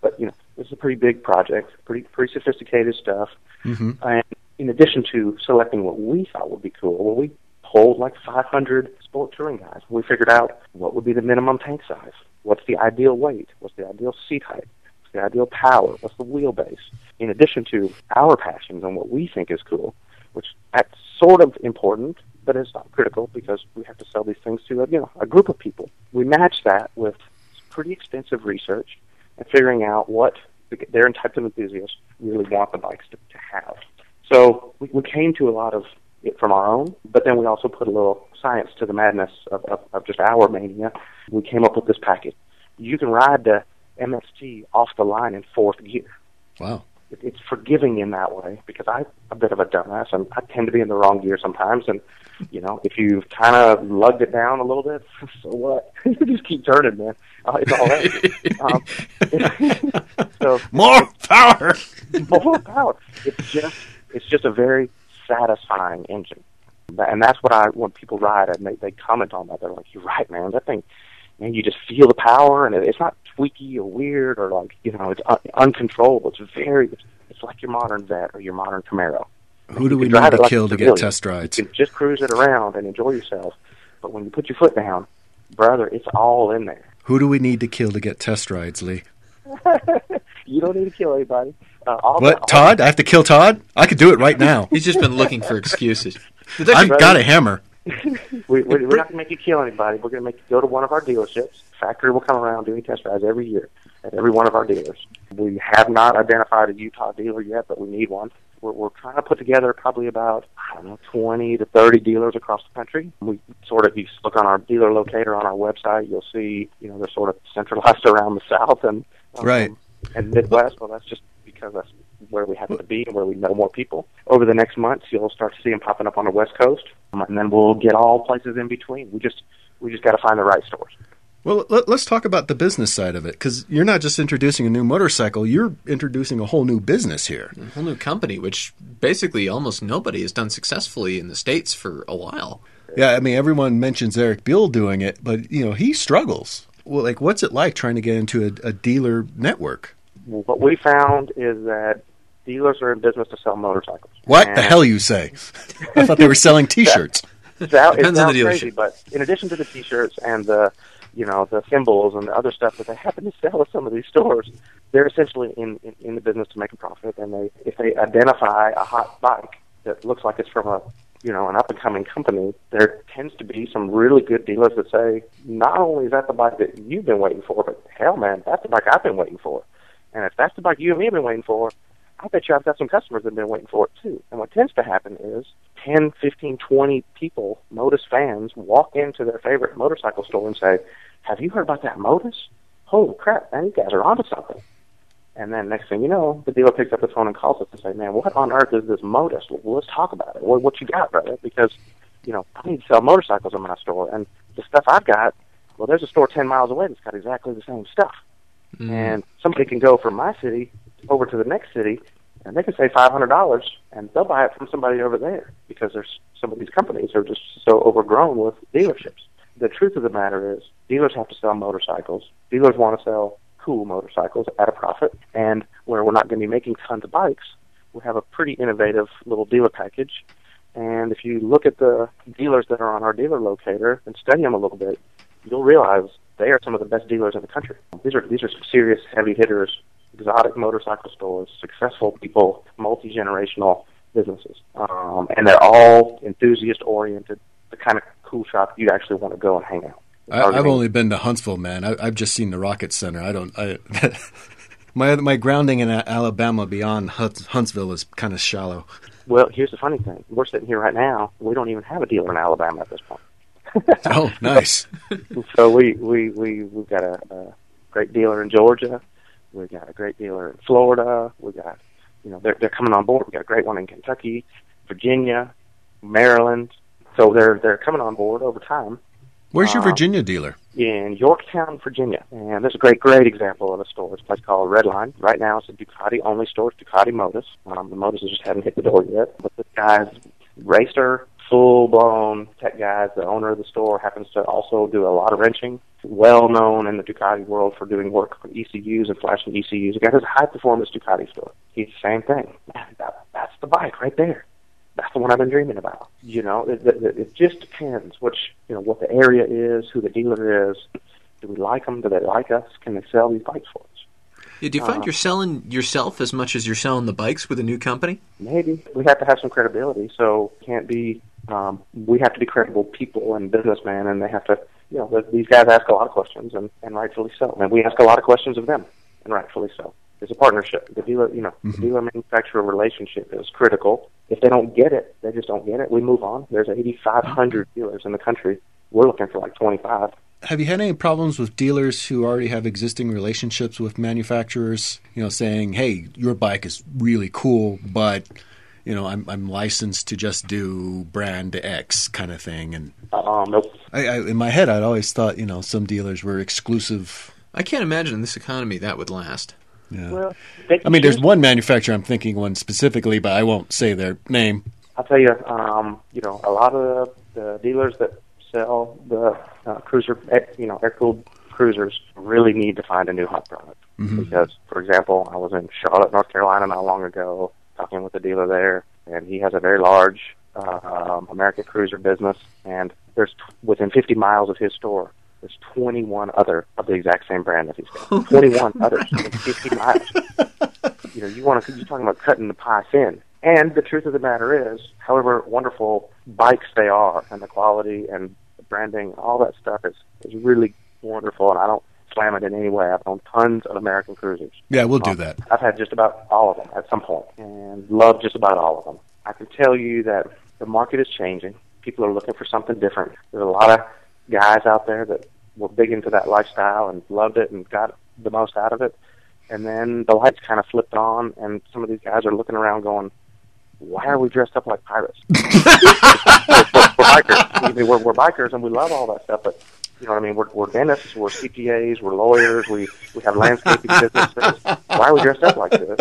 but you know, this is a pretty big project, pretty pretty sophisticated stuff, mm-hmm. and in addition to selecting what we thought would be cool, well, we polled like 500 sport touring guys. We figured out what would be the minimum tank size, what's the ideal weight, what's the ideal seat height, what's the ideal power, what's the wheelbase. In addition to our passions and what we think is cool, which that's sort of important, but it's not critical because we have to sell these things to a, you know a group of people. We match that with pretty extensive research and figuring out what their types of enthusiasts really want the bikes to, to have. So we, we came to a lot of it from our own, but then we also put a little science to the madness of, of, of just our mania. We came up with this package. You can ride the MST off the line in fourth gear. Wow. It, it's forgiving in that way because I'm a bit of a dumbass and I tend to be in the wrong gear sometimes. And, you know, if you've kind of lugged it down a little bit, [LAUGHS] so what? [LAUGHS] just keep turning, man. Uh, it's all right. [LAUGHS] um, so more power. more power. It's just it's just a very satisfying engine. And that's what I when people ride and they they comment on that they're like you're right man that thing man you just feel the power and it's not tweaky or weird or like you know it's un- uncontrollable it's very it's, it's like your modern Vette or your modern Camaro. Who do we need to like kill to get test rides? You can just cruise it around and enjoy yourself, but when you put your foot down, brother, it's all in there. Who do we need to kill to get test rides, Lee? [LAUGHS] you don't need to kill anybody. Uh, what, Todd? I have to kill Todd? I could do it right now. He's just been looking for excuses. I've got a hammer. [LAUGHS] we, we're, we're not going to make you kill anybody. We're going to make you go to one of our dealerships. Factory will come around doing test rides every year at every one of our dealers. We have not identified a Utah dealer yet, but we need one. We're, we're trying to put together probably about I don't know twenty to thirty dealers across the country. We sort of, if you look on our dealer locator on our website, you'll see you know they're sort of centralized [LAUGHS] around the South and um, right and Midwest. Well, that's just because that's where we happen to be and where we know more people. Over the next months, you'll start to see them popping up on the West Coast, um, and then we'll get all places in between. We just we just got to find the right stores. Well, let, us talk about the business side of it because you're not just introducing a new motorcycle; you're introducing a whole new business here, a whole new company, which basically almost nobody has done successfully in the states for a while. Yeah, I mean, everyone mentions Eric Buell doing it, but you know he struggles. Well, like, what's it like trying to get into a, a dealer network? what we found is that dealers are in business to sell motorcycles. What and the hell you say? I thought they were selling [LAUGHS] T-shirts. It's out, Depends on out the crazy, but in addition to the T-shirts and the, you know, the symbols and the other stuff that they happen to sell at some of these stores, they're essentially in, in in the business to make a profit. And they, if they identify a hot bike that looks like it's from a, you know, an up and coming company, there tends to be some really good dealers that say, not only is that the bike that you've been waiting for, but hell, man, that's the bike I've been waiting for. And if that's the bike you and me have been waiting for, I bet you I've got some customers that have been waiting for it too. And what tends to happen is 10, 15, 20 people, Motus fans, walk into their favorite motorcycle store and say, Have you heard about that Motus? Holy crap, man, you guys are onto something. And then next thing you know, the dealer picks up the phone and calls us and say, Man, what on earth is this Motus? Well, let's talk about it. What, what you got, brother? Because, you know, I need to sell motorcycles in my store. And the stuff I've got, well, there's a store 10 miles away that's got exactly the same stuff mm. and somebody can go from my city over to the next city and they can save five hundred dollars and they'll buy it from somebody over there because there's some of these companies are just so overgrown with dealerships. The truth of the matter is dealers have to sell motorcycles. Dealers want to sell cool motorcycles at a profit and where we're not going to be making tons of bikes, we have a pretty innovative little dealer package. And if you look at the dealers that are on our dealer locator and study them a little bit, you'll realize they are some of the best dealers in the country. These are these are some serious heavy hitters, exotic motorcycle stores, successful people, multi generational businesses, um, and they're all enthusiast oriented. The kind of cool shop you'd actually want to go and hang out. I, I've only been to Huntsville, man. I, I've just seen the Rocket Center. I don't. I, [LAUGHS] my my grounding in Alabama beyond Hunts- Huntsville is kind of shallow. Well, here's the funny thing: we're sitting here right now. We don't even have a dealer in Alabama at this point. Oh, nice. [LAUGHS] so we we we we've got a, a great dealer in Georgia. We've got a great dealer in Florida. We got you know they're they're coming on board. We got a great one in Kentucky, Virginia, Maryland. So they're they're coming on board over time Where's your Uh, Virginia dealer? in Yorktown, Virginia. And there's a great, great example of a store. It's a place called Redline. Right now, it's a Ducati only store. It's Ducati Motus. Um, the Motus just haven't hit the door yet. But this guy's racer, full blown tech guy. The owner of the store happens to also do a lot of wrenching. Well known in the Ducati world for doing work on ECUs and flashing ECUs. The guy has a high performance Ducati store. He's the same thing. Man, that, that's the bike right there that's the one I've been dreaming about. You know, it, it, it just depends which, you know, what the area is, who the dealer is. Do we like them? Do they like us? Can they sell these bikes for us? Yeah, do you find uh, you're selling yourself as much as you're selling the bikes with a new company? Maybe we have to have some credibility. So can't be. Um, we have to be credible people and businessmen, and they have to. You know, these guys ask a lot of questions, and, and rightfully so. And we ask a lot of questions of them, and rightfully so. It's a partnership. The dealer, you know, the dealer manufacturer relationship is critical. If they don't get it, they just don't get it. We move on. There's 8,500 dealers in the country. We're looking for like 25. Have you had any problems with dealers who already have existing relationships with manufacturers? You know, saying, "Hey, your bike is really cool, but you know, I'm I'm licensed to just do brand X kind of thing." And Um, nope. I, I, in my head, I'd always thought, you know, some dealers were exclusive. I can't imagine in this economy that would last. Yeah. Well, they I mean, there's one manufacturer I'm thinking one specifically, but I won't say their name. I'll tell you, um, you know, a lot of the, the dealers that sell the uh, cruiser, eh, you know, air-cooled cruisers really need to find a new hot product. Because, for example, I was in Charlotte, North Carolina not long ago, talking with a dealer there, and he has a very large uh, um, American cruiser business, and there's t- within 50 miles of his store, there's 21 other of the exact same brand that he's got. 21 others in 50 miles you know, you want to, you're talking about cutting the pie thin. And the truth of the matter is, however wonderful bikes they are, and the quality and the branding, all that stuff is is really wonderful. And I don't slam it in any way. I've owned tons of American cruisers. Yeah, we'll do um, that. I've had just about all of them at some point, and love just about all of them. I can tell you that the market is changing. People are looking for something different. There's a lot of guys out there that were big into that lifestyle and loved it and got the most out of it. And then the lights kind of flipped on, and some of these guys are looking around going, why are we dressed up like pirates? we're, [LAUGHS] we're, we're bikers. I mean, we're, we're bikers, and we love all that stuff. But you know what I mean? We're, we're dentists, we're CPAs, we're lawyers, we we have landscaping businesses. Why are we dressed up like this?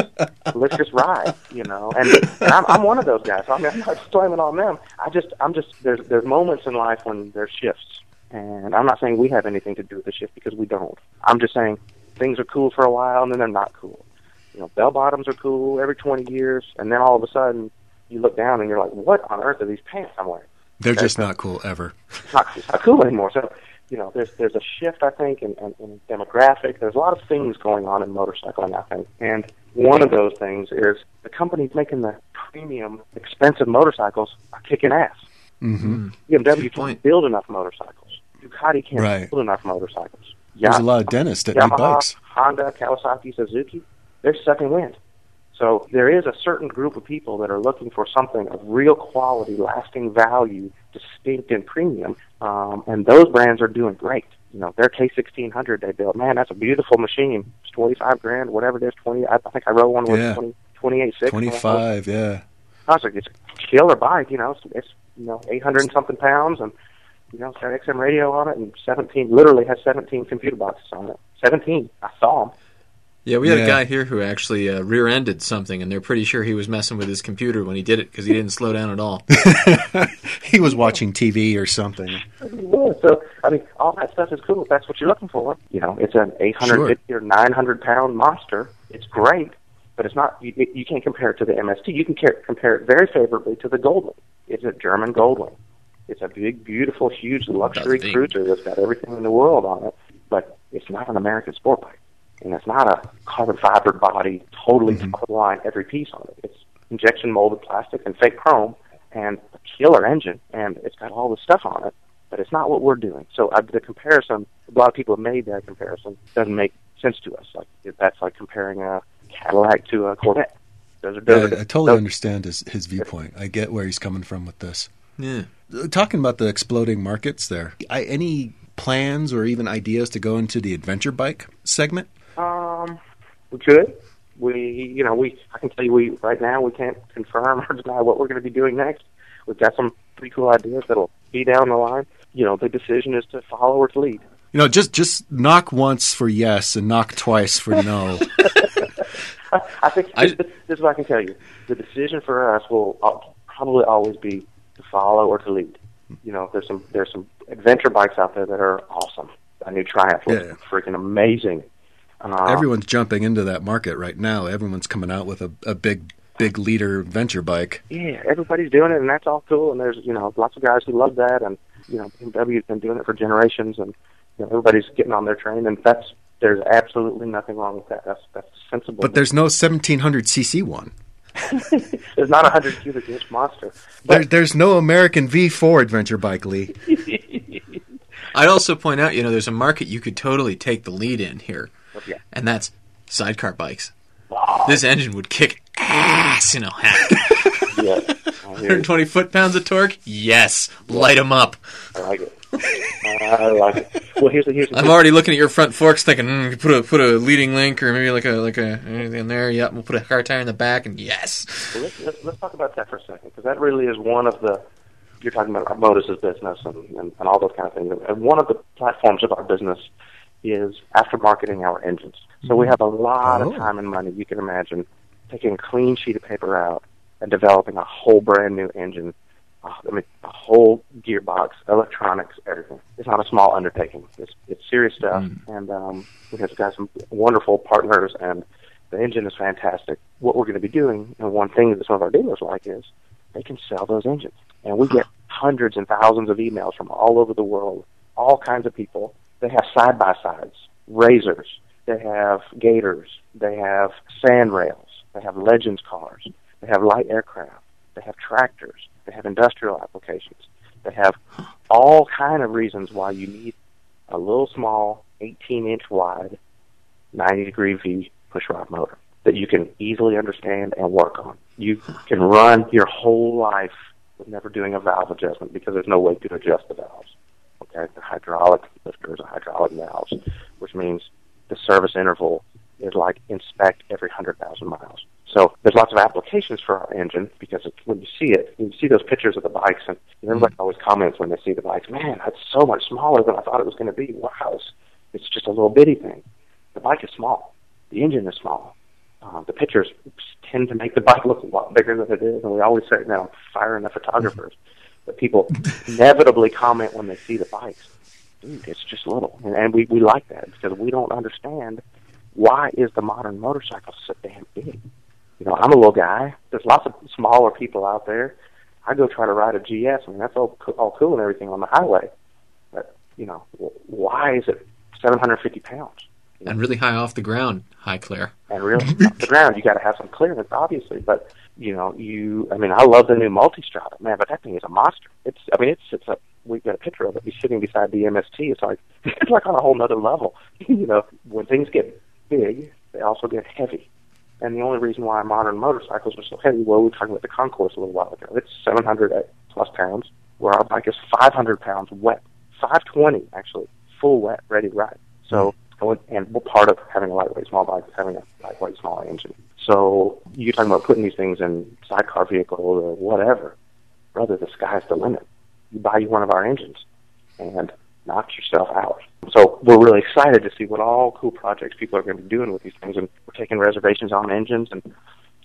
Let's just ride, you know. And, and I'm, I'm one of those guys. So I mean, I'm not blaming on them. I just, I'm just there's there's moments in life when there's shifts, and I'm not saying we have anything to do with the shift because we don't. I'm just saying things are cool for a while and then they're not cool you know, bell bottoms are cool every 20 years, and then all of a sudden you look down and you're like, what on earth are these pants I'm wearing? They're just not cool ever. It's not, it's not cool anymore. So, you know, there's there's a shift, I think, in, in, in demographic. There's a lot of things going on in motorcycling, I think. And one of those things is the companies making the premium, expensive motorcycles are kicking ass. Mm-hmm. BMW Good point. can't build enough motorcycles. Ducati can't Right. build enough motorcycles. There's a lot of dentists that need bikes. Honda, Kawasaki, Suzuki, they're sucking wind. So there is a certain group of people that are looking for something of real quality, lasting value, distinct and premium, um, and those brands are doing great. You know, their K1600 they built, man, that's a beautiful machine. It's 25 grand, whatever it is, 20. I, I think I rode one with Yeah. 20, 28 six. 25, yeah. I was like, it's a killer bike. You know, it's, it's you know 800 and something pounds, and you know, it's got XM radio on it, and 17 literally has 17 computer boxes on it. 17. I saw them. Yeah, we had Yeah. a guy here who actually uh, rear-ended something, and they're pretty sure he was messing with his computer when he did it because he didn't slow down at all. [LAUGHS] he was watching TV or something. Yeah, so I mean, all that stuff is cool if that's what you're looking for. You know, it's an 850 or 900 pound monster. It's great, but it's not. You, you can't compare it to the MST. You can ca- compare it very favorably to the Goldwing. It's a German Goldwing. It's a big, beautiful, huge luxury That's cruiser that's got everything in the world on it, but it's not an American sport bike, and it's not a carbon fiber body, totally Mhm. top of the line, every piece on it. It's injection molded plastic and fake chrome, and a killer engine, and it's got all the stuff on it but it's not what we're doing. So uh, the comparison, a lot of people have made that comparison, doesn't make sense to us. Like if that's like comparing a Cadillac to a Corvette. Those are those I, are- I totally those- understand his, his viewpoint. I get where he's coming from with this. Yeah. Uh, Talking about the exploding markets there, I, any plans or even ideas to go into the adventure bike segment? We could. We, you know, we. I can tell you, we right now we can't confirm [LAUGHS] or deny what we're going to be doing next. We've got some pretty cool ideas that'll be down the line. You know, the decision is to follow or to lead. You know, just just knock once for yes and knock twice for no. I, [LAUGHS] I think I- this, this is what I can tell you. The decision for us will probably always be to follow or to lead. You know, there's some there's some adventure bikes out there that are awesome. A new Triumph looks Yeah. freaking amazing. Uh, Everyone's jumping into that market right now. Everyone's coming out with a, a big big leader adventure bike. yeah, everybody's doing it, and that's all cool. And there's you know lots of guys who love that, and you know BMW's been doing it for generations, and you know everybody's getting on their train, and that's there's absolutely nothing wrong with that. That's that's sensible. But there's no 1700 cc one. [LAUGHS] there's not a hundred cubic inch monster. There, there's no American V4 adventure bike, Lee. [LAUGHS] I'd also point out, you know, there's a market you could totally take the lead in here, Yeah. and that's sidecar bikes. Wow. This engine would kick ass in a hack. [LAUGHS] yeah, [LAUGHS] I hear you. 120 foot pounds of torque? Yes. Light them up. I like it. I like it. Well, here's the here's the I'm already looking at your front forks, thinking, mm, put a put a leading link or maybe like a like a anything in there. Yep, we'll put a car tire in the back, and yes. Well, let's, let's, let's talk about that for a second, because that really is one of the. You're talking about Motus's business and, and, and all those kind of things. And one of the platforms of our business is aftermarketing our engines. So we have a lot Oh. of time and money. You can imagine taking a clean sheet of paper out and developing a whole brand new engine. Uh, I mean, a whole gearbox, electronics, everything. It's not a small undertaking. It's it's serious stuff, and um, we have got some wonderful partners, and the engine is fantastic. What we're going to be doing, and one thing that some of our dealers like is they can sell those engines, and we get hundreds and thousands of emails from all over the world, all kinds of people. They have side by sides, RZRs, they have gators, they have sand rails, they have legends cars, they have light aircraft, they have tractors, they have industrial applications, they have all kind of reasons why you need a little small, 18 inch wide, 90 degree V push rod motor that you can easily understand and work on. You can run your whole life with never doing a valve adjustment because there's no way to adjust the valves. Okay, the hydraulic lifters are hydraulic valves, which means the service interval is like inspect every hundred thousand miles. So there's lots of applications for our engine because it, when you see it, you see those pictures of the bikes, and everybody always comments when they see the bikes, "Man, that's so much smaller than I thought it was going to be. Wow, it's, it's just a little bitty thing." The bike is small. The engine is small. Uh, the pictures tend to make the bike look a lot bigger than it is, and we always say, "Now, firing the photographers." But people inevitably comment when they see the bikes. Dude, it's just little, and, and we we like that because we don't understand why is the modern motorcycle so damn big. You know, I'm a little guy. There's lots of smaller people out there. I go try to ride a GS. I mean, that's all all cool and everything on the highway, but you know, wh- why is it 750 pounds? And really high off the ground. high Claire. And really, off the ground, you got to have some clearance, obviously. But you know, you, I mean, I love the new Multistrada, man, but that thing is a monster. It's, I mean, it sits up. We've got a picture of it. He's sitting beside the MST. It's like [LAUGHS] it's like on a whole nother level. [LAUGHS] you know, when things get big, they also get heavy. And the only reason why modern motorcycles are so heavy, well, we were talking about the Concours a little while ago. It's 700 plus pounds, where our bike is 500 pounds wet, 520 actually, full wet, ready to ride. So, hmm. and part of having a lightweight small bike is having a lightweight small engine. So you're talking about putting these things in sidecar vehicles or whatever. Brother, the sky's the limit. You buy you one of our engines and knock yourself out. So we're really excited to see what all cool projects people are going to be doing with these things, and we're taking reservations on engines and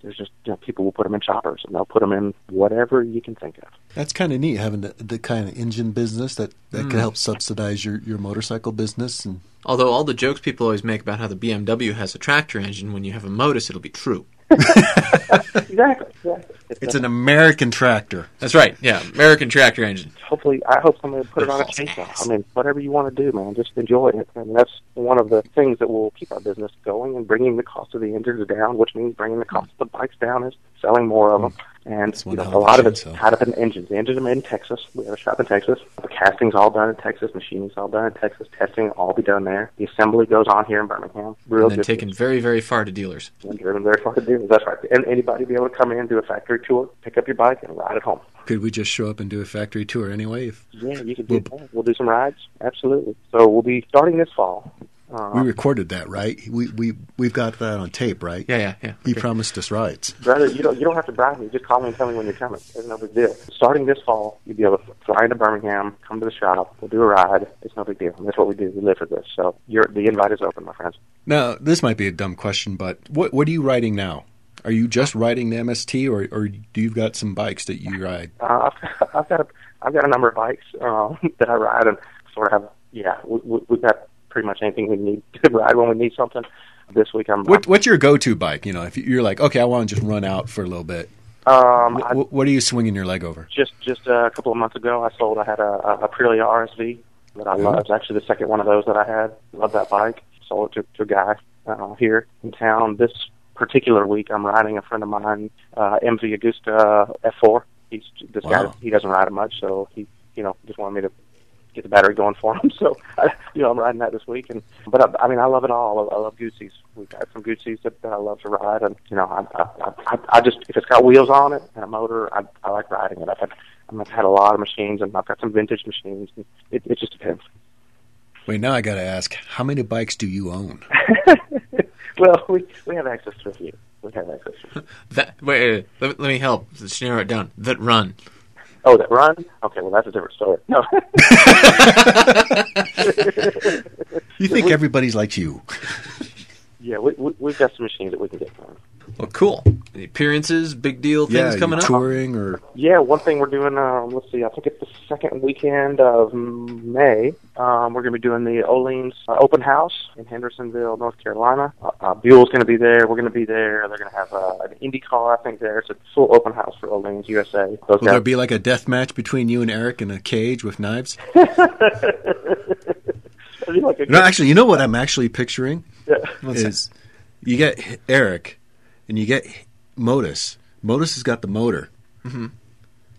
there's just you know, people will put them in choppers and they'll put them in whatever you can think of. That's kind of neat having the, the kind of engine business that, that Mm. can help subsidize your, your motorcycle business. And Although all the jokes people always make about how the BMW has a tractor engine, when you have a Motus, it'll be true. [LAUGHS] Exactly. exactly. it's an American tractor. That's right. Yeah, American tractor engine. hopefully, I hope somebody put it on a chainsaw. I mean, whatever you want to do, man, just enjoy it. And that's one of the things that will keep our business going and bringing the cost of the engines down, which means bringing the cost of the bikes down is selling more of them. And you know, a lot of it's chainsaw. tied up in the engines. The engines are made in Texas. We have a shop in Texas. The casting's all done in Texas. Machining's all done in Texas. Testing will all be done there. The assembly goes on here in Birmingham. Real And then good taken very, very far to dealers. and driven very far to dealers. That's right. And anybody be able to come in, do a factory tour, pick up your bike, and ride it home. Could we just show up and do a factory tour anyway? If Yeah, you can do that. We'll do some rides. Absolutely. So we'll be starting this fall. Uh, we recorded that, right? We we we've got that on tape, right? Yeah, yeah, yeah. He Okay. promised us rides. brother, you don't you don't have to bribe me. Just call me and tell me when you're coming. It's no big deal. Starting this fall, you'll be able to fly into Birmingham, come to the shop. We'll do a ride. It's no big deal. That's what we do. We live for this. So you're, the invite is open, my friends. Now, this might be a dumb question, but what what are you riding now? Are you just riding the MST, or or do you've got some bikes that you ride? Uh, I've, I've got a I've got a number of bikes uh, [LAUGHS] that I ride and sort of have. Yeah, we, we, we've got pretty much anything we need [LAUGHS] to ride when we need something. This week I'm What what's your go to bike? You know, if you're like, okay, I want to just run out for a little bit. um I, What, what are you swinging your leg over? just just a couple of months ago, I sold. I had a, a Aprilia RSV that I love. It's actually the second one of those that I had. Love that bike. Sold it to, to a guy uh, here in town. This particular week, I'm riding a friend of mine, uh, MV Agusta F4. He's this guy. He doesn't ride it much, so he you know just wanted me to get the battery going for [LAUGHS] him. So I, you know I'm riding that this week. And but I, I mean I love it all. I, I love Guzzis. We've got some Guzzis that, that I love to ride, and you know I, I I I just if it's got wheels on it and a motor, I I like riding it. I've had I've had a lot of machines, and I've got some vintage machines. And it it just depends. Wait, now I got to ask, how many bikes do you own? [LAUGHS] well, we we have access to a few. We have access to. A few. [LAUGHS] That wait, wait, let, let me help. Let's narrow it down. That run. Oh, that run? Okay, well that's a different story. No. [LAUGHS] You think everybody's like you? yeah, we, we we've got some machines that we can get from. Well, cool. Any appearances, big deal things yeah, coming you up. touring or Yeah, one thing we're doing. Um, let's see. I think it's the second weekend of May. Um, we're going to be doing the Öhlins uh, open house in Hendersonville, North Carolina. Uh, uh, Buell's going to be there. We're going to be there. They're going to have uh, an Indy car, I think. There, it's a full open house for Öhlins USA. Those will there guys- be like a death match between you and Eric in a cage with knives? [LAUGHS] Like a No, actually, you know what I'm actually picturing yeah. Is you get Eric and you get Motus. Motus has got the motor. Mhm.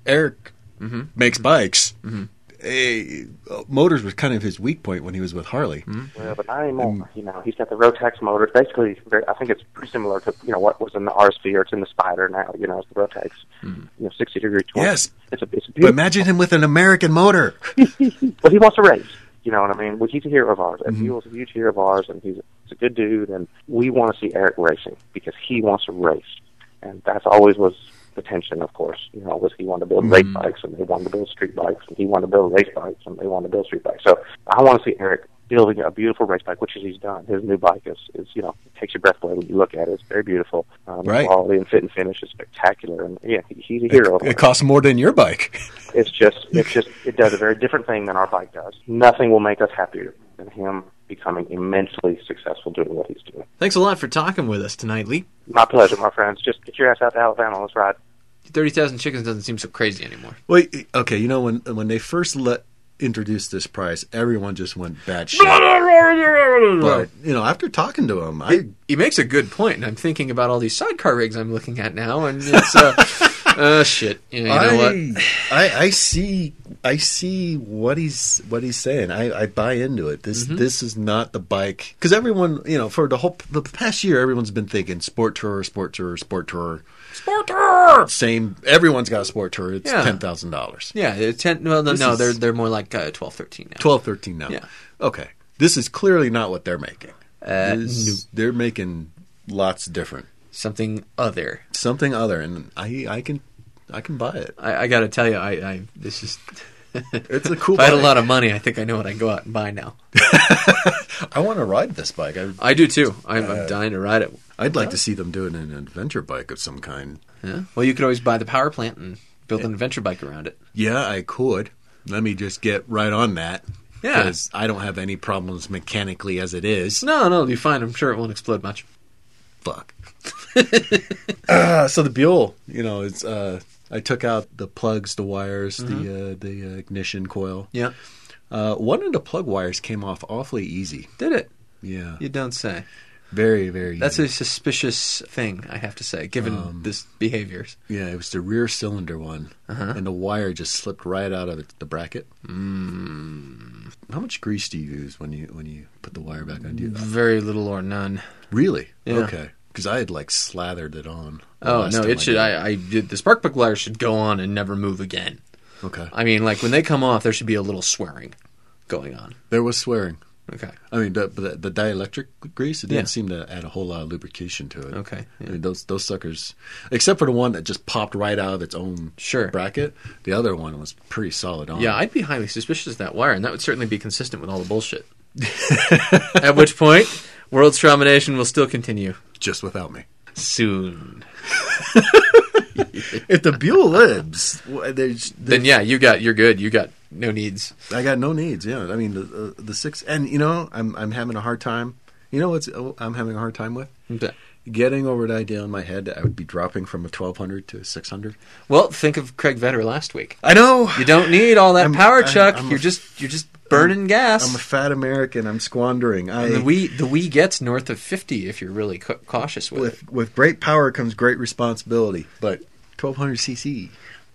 Eric Mhm. makes bikes. Mhm. Eh, uh, motors was kind of his weak point when he was with Harley. Yeah, but not anymore. You know, he's got the Rotax motor. Basically, very, I think it's pretty similar to you know what was in the RSV or it's in the Spyder now. You know, it's the Rotax. You know, sixty degree twin. Yes, it's a it's a but imagine him with an American motor. [LAUGHS] but he wants to race. You know what I mean? Well, he's a hero of ours. And Mhm. He was a huge hero of ours, and he's, he's a good dude. And we want to see Eric racing because he wants to race, and that's always was the tension. Of course, you know, was he wanted to build race Mhm. bikes, and they wanted to build street bikes, and he wanted to build race bikes, and they wanted to build street bikes. So I want to see Eric building a beautiful race bike, which is he's done. His new bike is, is you know, it takes your breath away when you look at it. It's very beautiful. Um, Right. The quality and fit and finish is spectacular, and yeah, he's a hero. It, it costs more than your bike. [LAUGHS] It's just, it's just, it does a very different thing than our bike does. Nothing will make us happier than him becoming immensely successful doing what he's doing. Thanks a lot for talking with us tonight, Lee. My pleasure, my friends. Just get your ass out to Alabama. Let's ride. Thirty thousand chickens doesn't seem so crazy anymore. Wait, okay, you know when when they first let introduced this price, everyone just went bad shit. but you know, after talking to him, I he makes a good point, and I'm thinking about all these sidecar rigs I'm looking at now, and it's uh, [LAUGHS] uh shit. You know I, what? I I see I see what he's what he's saying. I, I buy into it. This Mm-hmm. this is not the bike because everyone you know for the whole the past year everyone's been thinking sport tour, sport tour, sport tour. Sport tour. Same. Everyone's got a sport tour. It's Yeah. ten thousand dollars. Yeah, it's ten. Well, no, no, is- they're they're more like uh, 12, 13 now. 12, 13 now. Yeah. Okay. This is clearly not what they're making. Uh, This- They're making lots different. Something other. Something other, and I I can I can buy it. I, I got to tell you, I, I this is. It's a cool if I had a lot of money, I think I know what I'd go out and buy now. [LAUGHS] I want to ride this bike. I, I do too. I'm, Uh, I'm dying to ride it. I'd like to see them doing an adventure bike of some kind. Yeah. Well, you could always buy the power plant and build an adventure bike around it. Yeah, I could. Let me just get right on that. Yeah. Because I don't have any problems mechanically as it is. No, no, it'll be fine. I'm sure it won't explode much. Fuck. [LAUGHS] uh, so the Buell, you know, it's uh, I took out the plugs, the wires, the uh, the uh, ignition coil. Yeah. Uh, one of the plug wires came off awfully easy. Did it? Yeah, You don't say. very very. That's easy. a suspicious thing, I have to say, given Um, this behaviors. yeah. It was the rear cylinder one, Uh-huh. and the wire just slipped right out of the bracket. Mm. How much grease do you use when you when you put the wire back on? Do you, Very little or none. really? Yeah. Okay. Because I had like slathered it on. The Oh no, time it should. did I, I did. The spark plug wires should go on and never move again. Okay. I mean, like when they come off, there should be a little swearing going on. There was swearing. Okay. I mean, the, the, the dielectric grease, it didn't Yeah. seem to add a whole lot of lubrication to it. Okay, I mean, those those suckers, except for the one that just popped right out of its own Sure. bracket, the other one was pretty solid on. Yeah, I'd be highly suspicious of that wire, and that would certainly be consistent with all the bullshit. [LAUGHS] At which point, world domination will still continue just without me. soon. If the Buell lives, w- there's, Then yeah, you got you're good. You got no needs. I got no needs. Yeah, I mean the uh, the six, and you know, I'm I'm having a hard time. You know what's oh, I'm having a hard time with Okay. getting over the idea in my head that I would be dropping from a 1200 to a 600. Well, think of Craig Vetter last week. I know. You don't need all that I'm- power, I'm- Chuck. I'm you're just you're just burning gas. I'm a fat American. I'm squandering. I And the we the we gets north of fifty if you're really ca- cautious with, it. with with great power comes great responsibility. But 1200 cc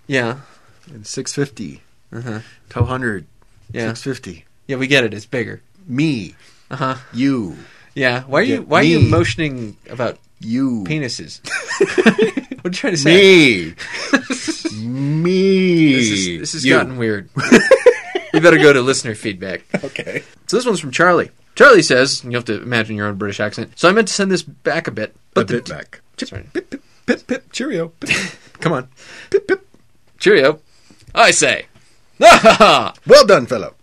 Yeah, and 650, uh-huh. 1200, yeah, 650. yeah. We get it. It's bigger. Me, Uh huh. you, Yeah. Why are you Why are you motioning about you, penises? [LAUGHS] what are you trying to say? me, [LAUGHS] me. This is this has You. gotten weird. [LAUGHS] you better go to listener feedback. [LAUGHS] okay. So this one's from Charlie. Charlie says, and you have to imagine your own British accent. So I meant to send this back a bit, but a the bit back. Sorry. Pip, pip, pip, pip, cheerio. Pip. [LAUGHS] Come on. Pip, pip. Cheerio. I say. [LAUGHS] Well done, fellow.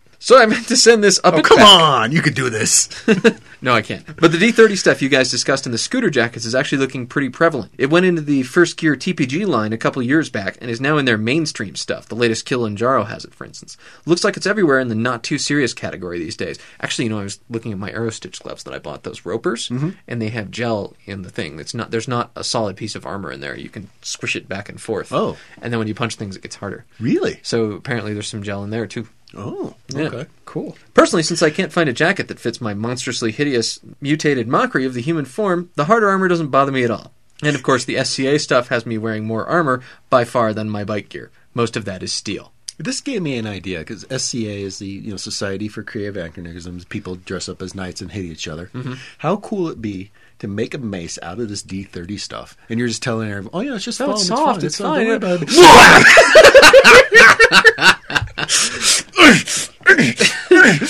I meant to send this up. Oh, come on. You could do this. [LAUGHS] No, I can't. But the D3O stuff you guys discussed in the scooter jackets is actually looking pretty prevalent. It went into the Firstgear TPG line a couple years back and is now in their mainstream stuff. The latest Kilimanjaro has it, for instance. Looks like it's everywhere in the not too serious category these days. Actually, you know, I was looking at my Aerostitch gloves that I bought, those ropers, mm-hmm. and they have gel in the thing. It's not there's not a solid piece of armor in there. You can squish it back and forth. Oh. And then when you punch things, it gets harder. really? So apparently there's some gel in there too. Oh, Yeah. okay. Cool. Personally, since I can't find a jacket that fits my monstrously hideous mutated mockery of the human form, the harder armor doesn't bother me at all. And of course, the SCA stuff has me wearing more armor by far than my bike gear. Most of that is steel. This gave me an idea because SCA is the you know Society for Creative Anachronisms. People dress up as knights and hate each other. Mm-hmm. How cool it be to make a mace out of this D3O stuff, and you're just telling everyone, "Oh yeah, it's just No, foam, it's it's soft, fine, it's fine, fine, don't worry about it." [LAUGHS] [LAUGHS] [LAUGHS]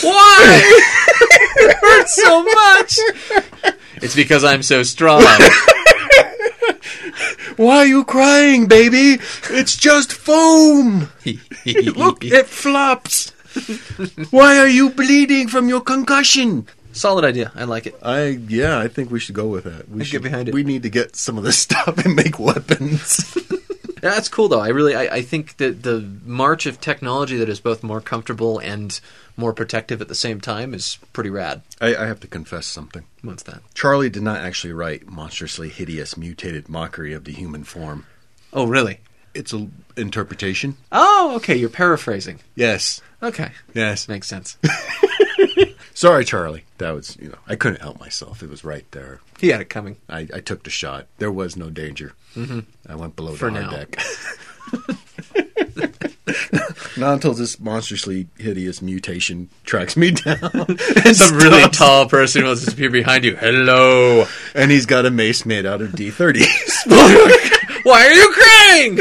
Why? [LAUGHS] it hurts so much. It's because I'm so strong. [LAUGHS] Why are you crying, baby? It's just foam. [LAUGHS] Look, it flops. Why are you bleeding from your concussion? Solid idea. I like it. I yeah, I think we should go with that. We I'd get should, behind it. We need to get some of this stuff and make weapons. That's cool, though. I really, I, I think that the march of technology that is both more comfortable and more protective at the same time is pretty rad. I, I have to confess something. What's that? Charlie did not actually write monstrously hideous mutated mockery of the human form. Oh, really? It's a interpretation. Oh, okay. You're paraphrasing. Yes. Okay, Yes. makes sense. [LAUGHS] Sorry, Charlie. That was, you know, I couldn't help myself. It was right there. he had it coming. I, I took the shot. There was no danger. Mm-hmm. I went below For the now. deck. [LAUGHS] Not until this monstrously hideous mutation tracks me down. [LAUGHS] and Some [LAUGHS] really stops. tall person will disappear behind you. Hello. And he's got a mace made out of D3O. Why are you crying?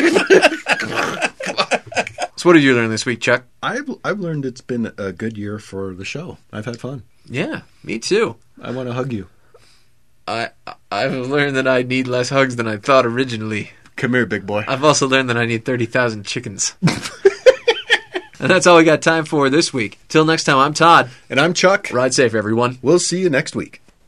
So, what did you learn this week, Chuck? I've, I've learned it's been a good year for the show. I've had fun. Yeah, me too. I want to hug you. I I've learned that I need less hugs than I thought originally. Come here, big boy. I've also learned that I need thirty thousand chickens. [LAUGHS] and that's all we got time for this week. Till next time, I'm Todd. And I'm Chuck. Ride safe, everyone. We'll see you next week.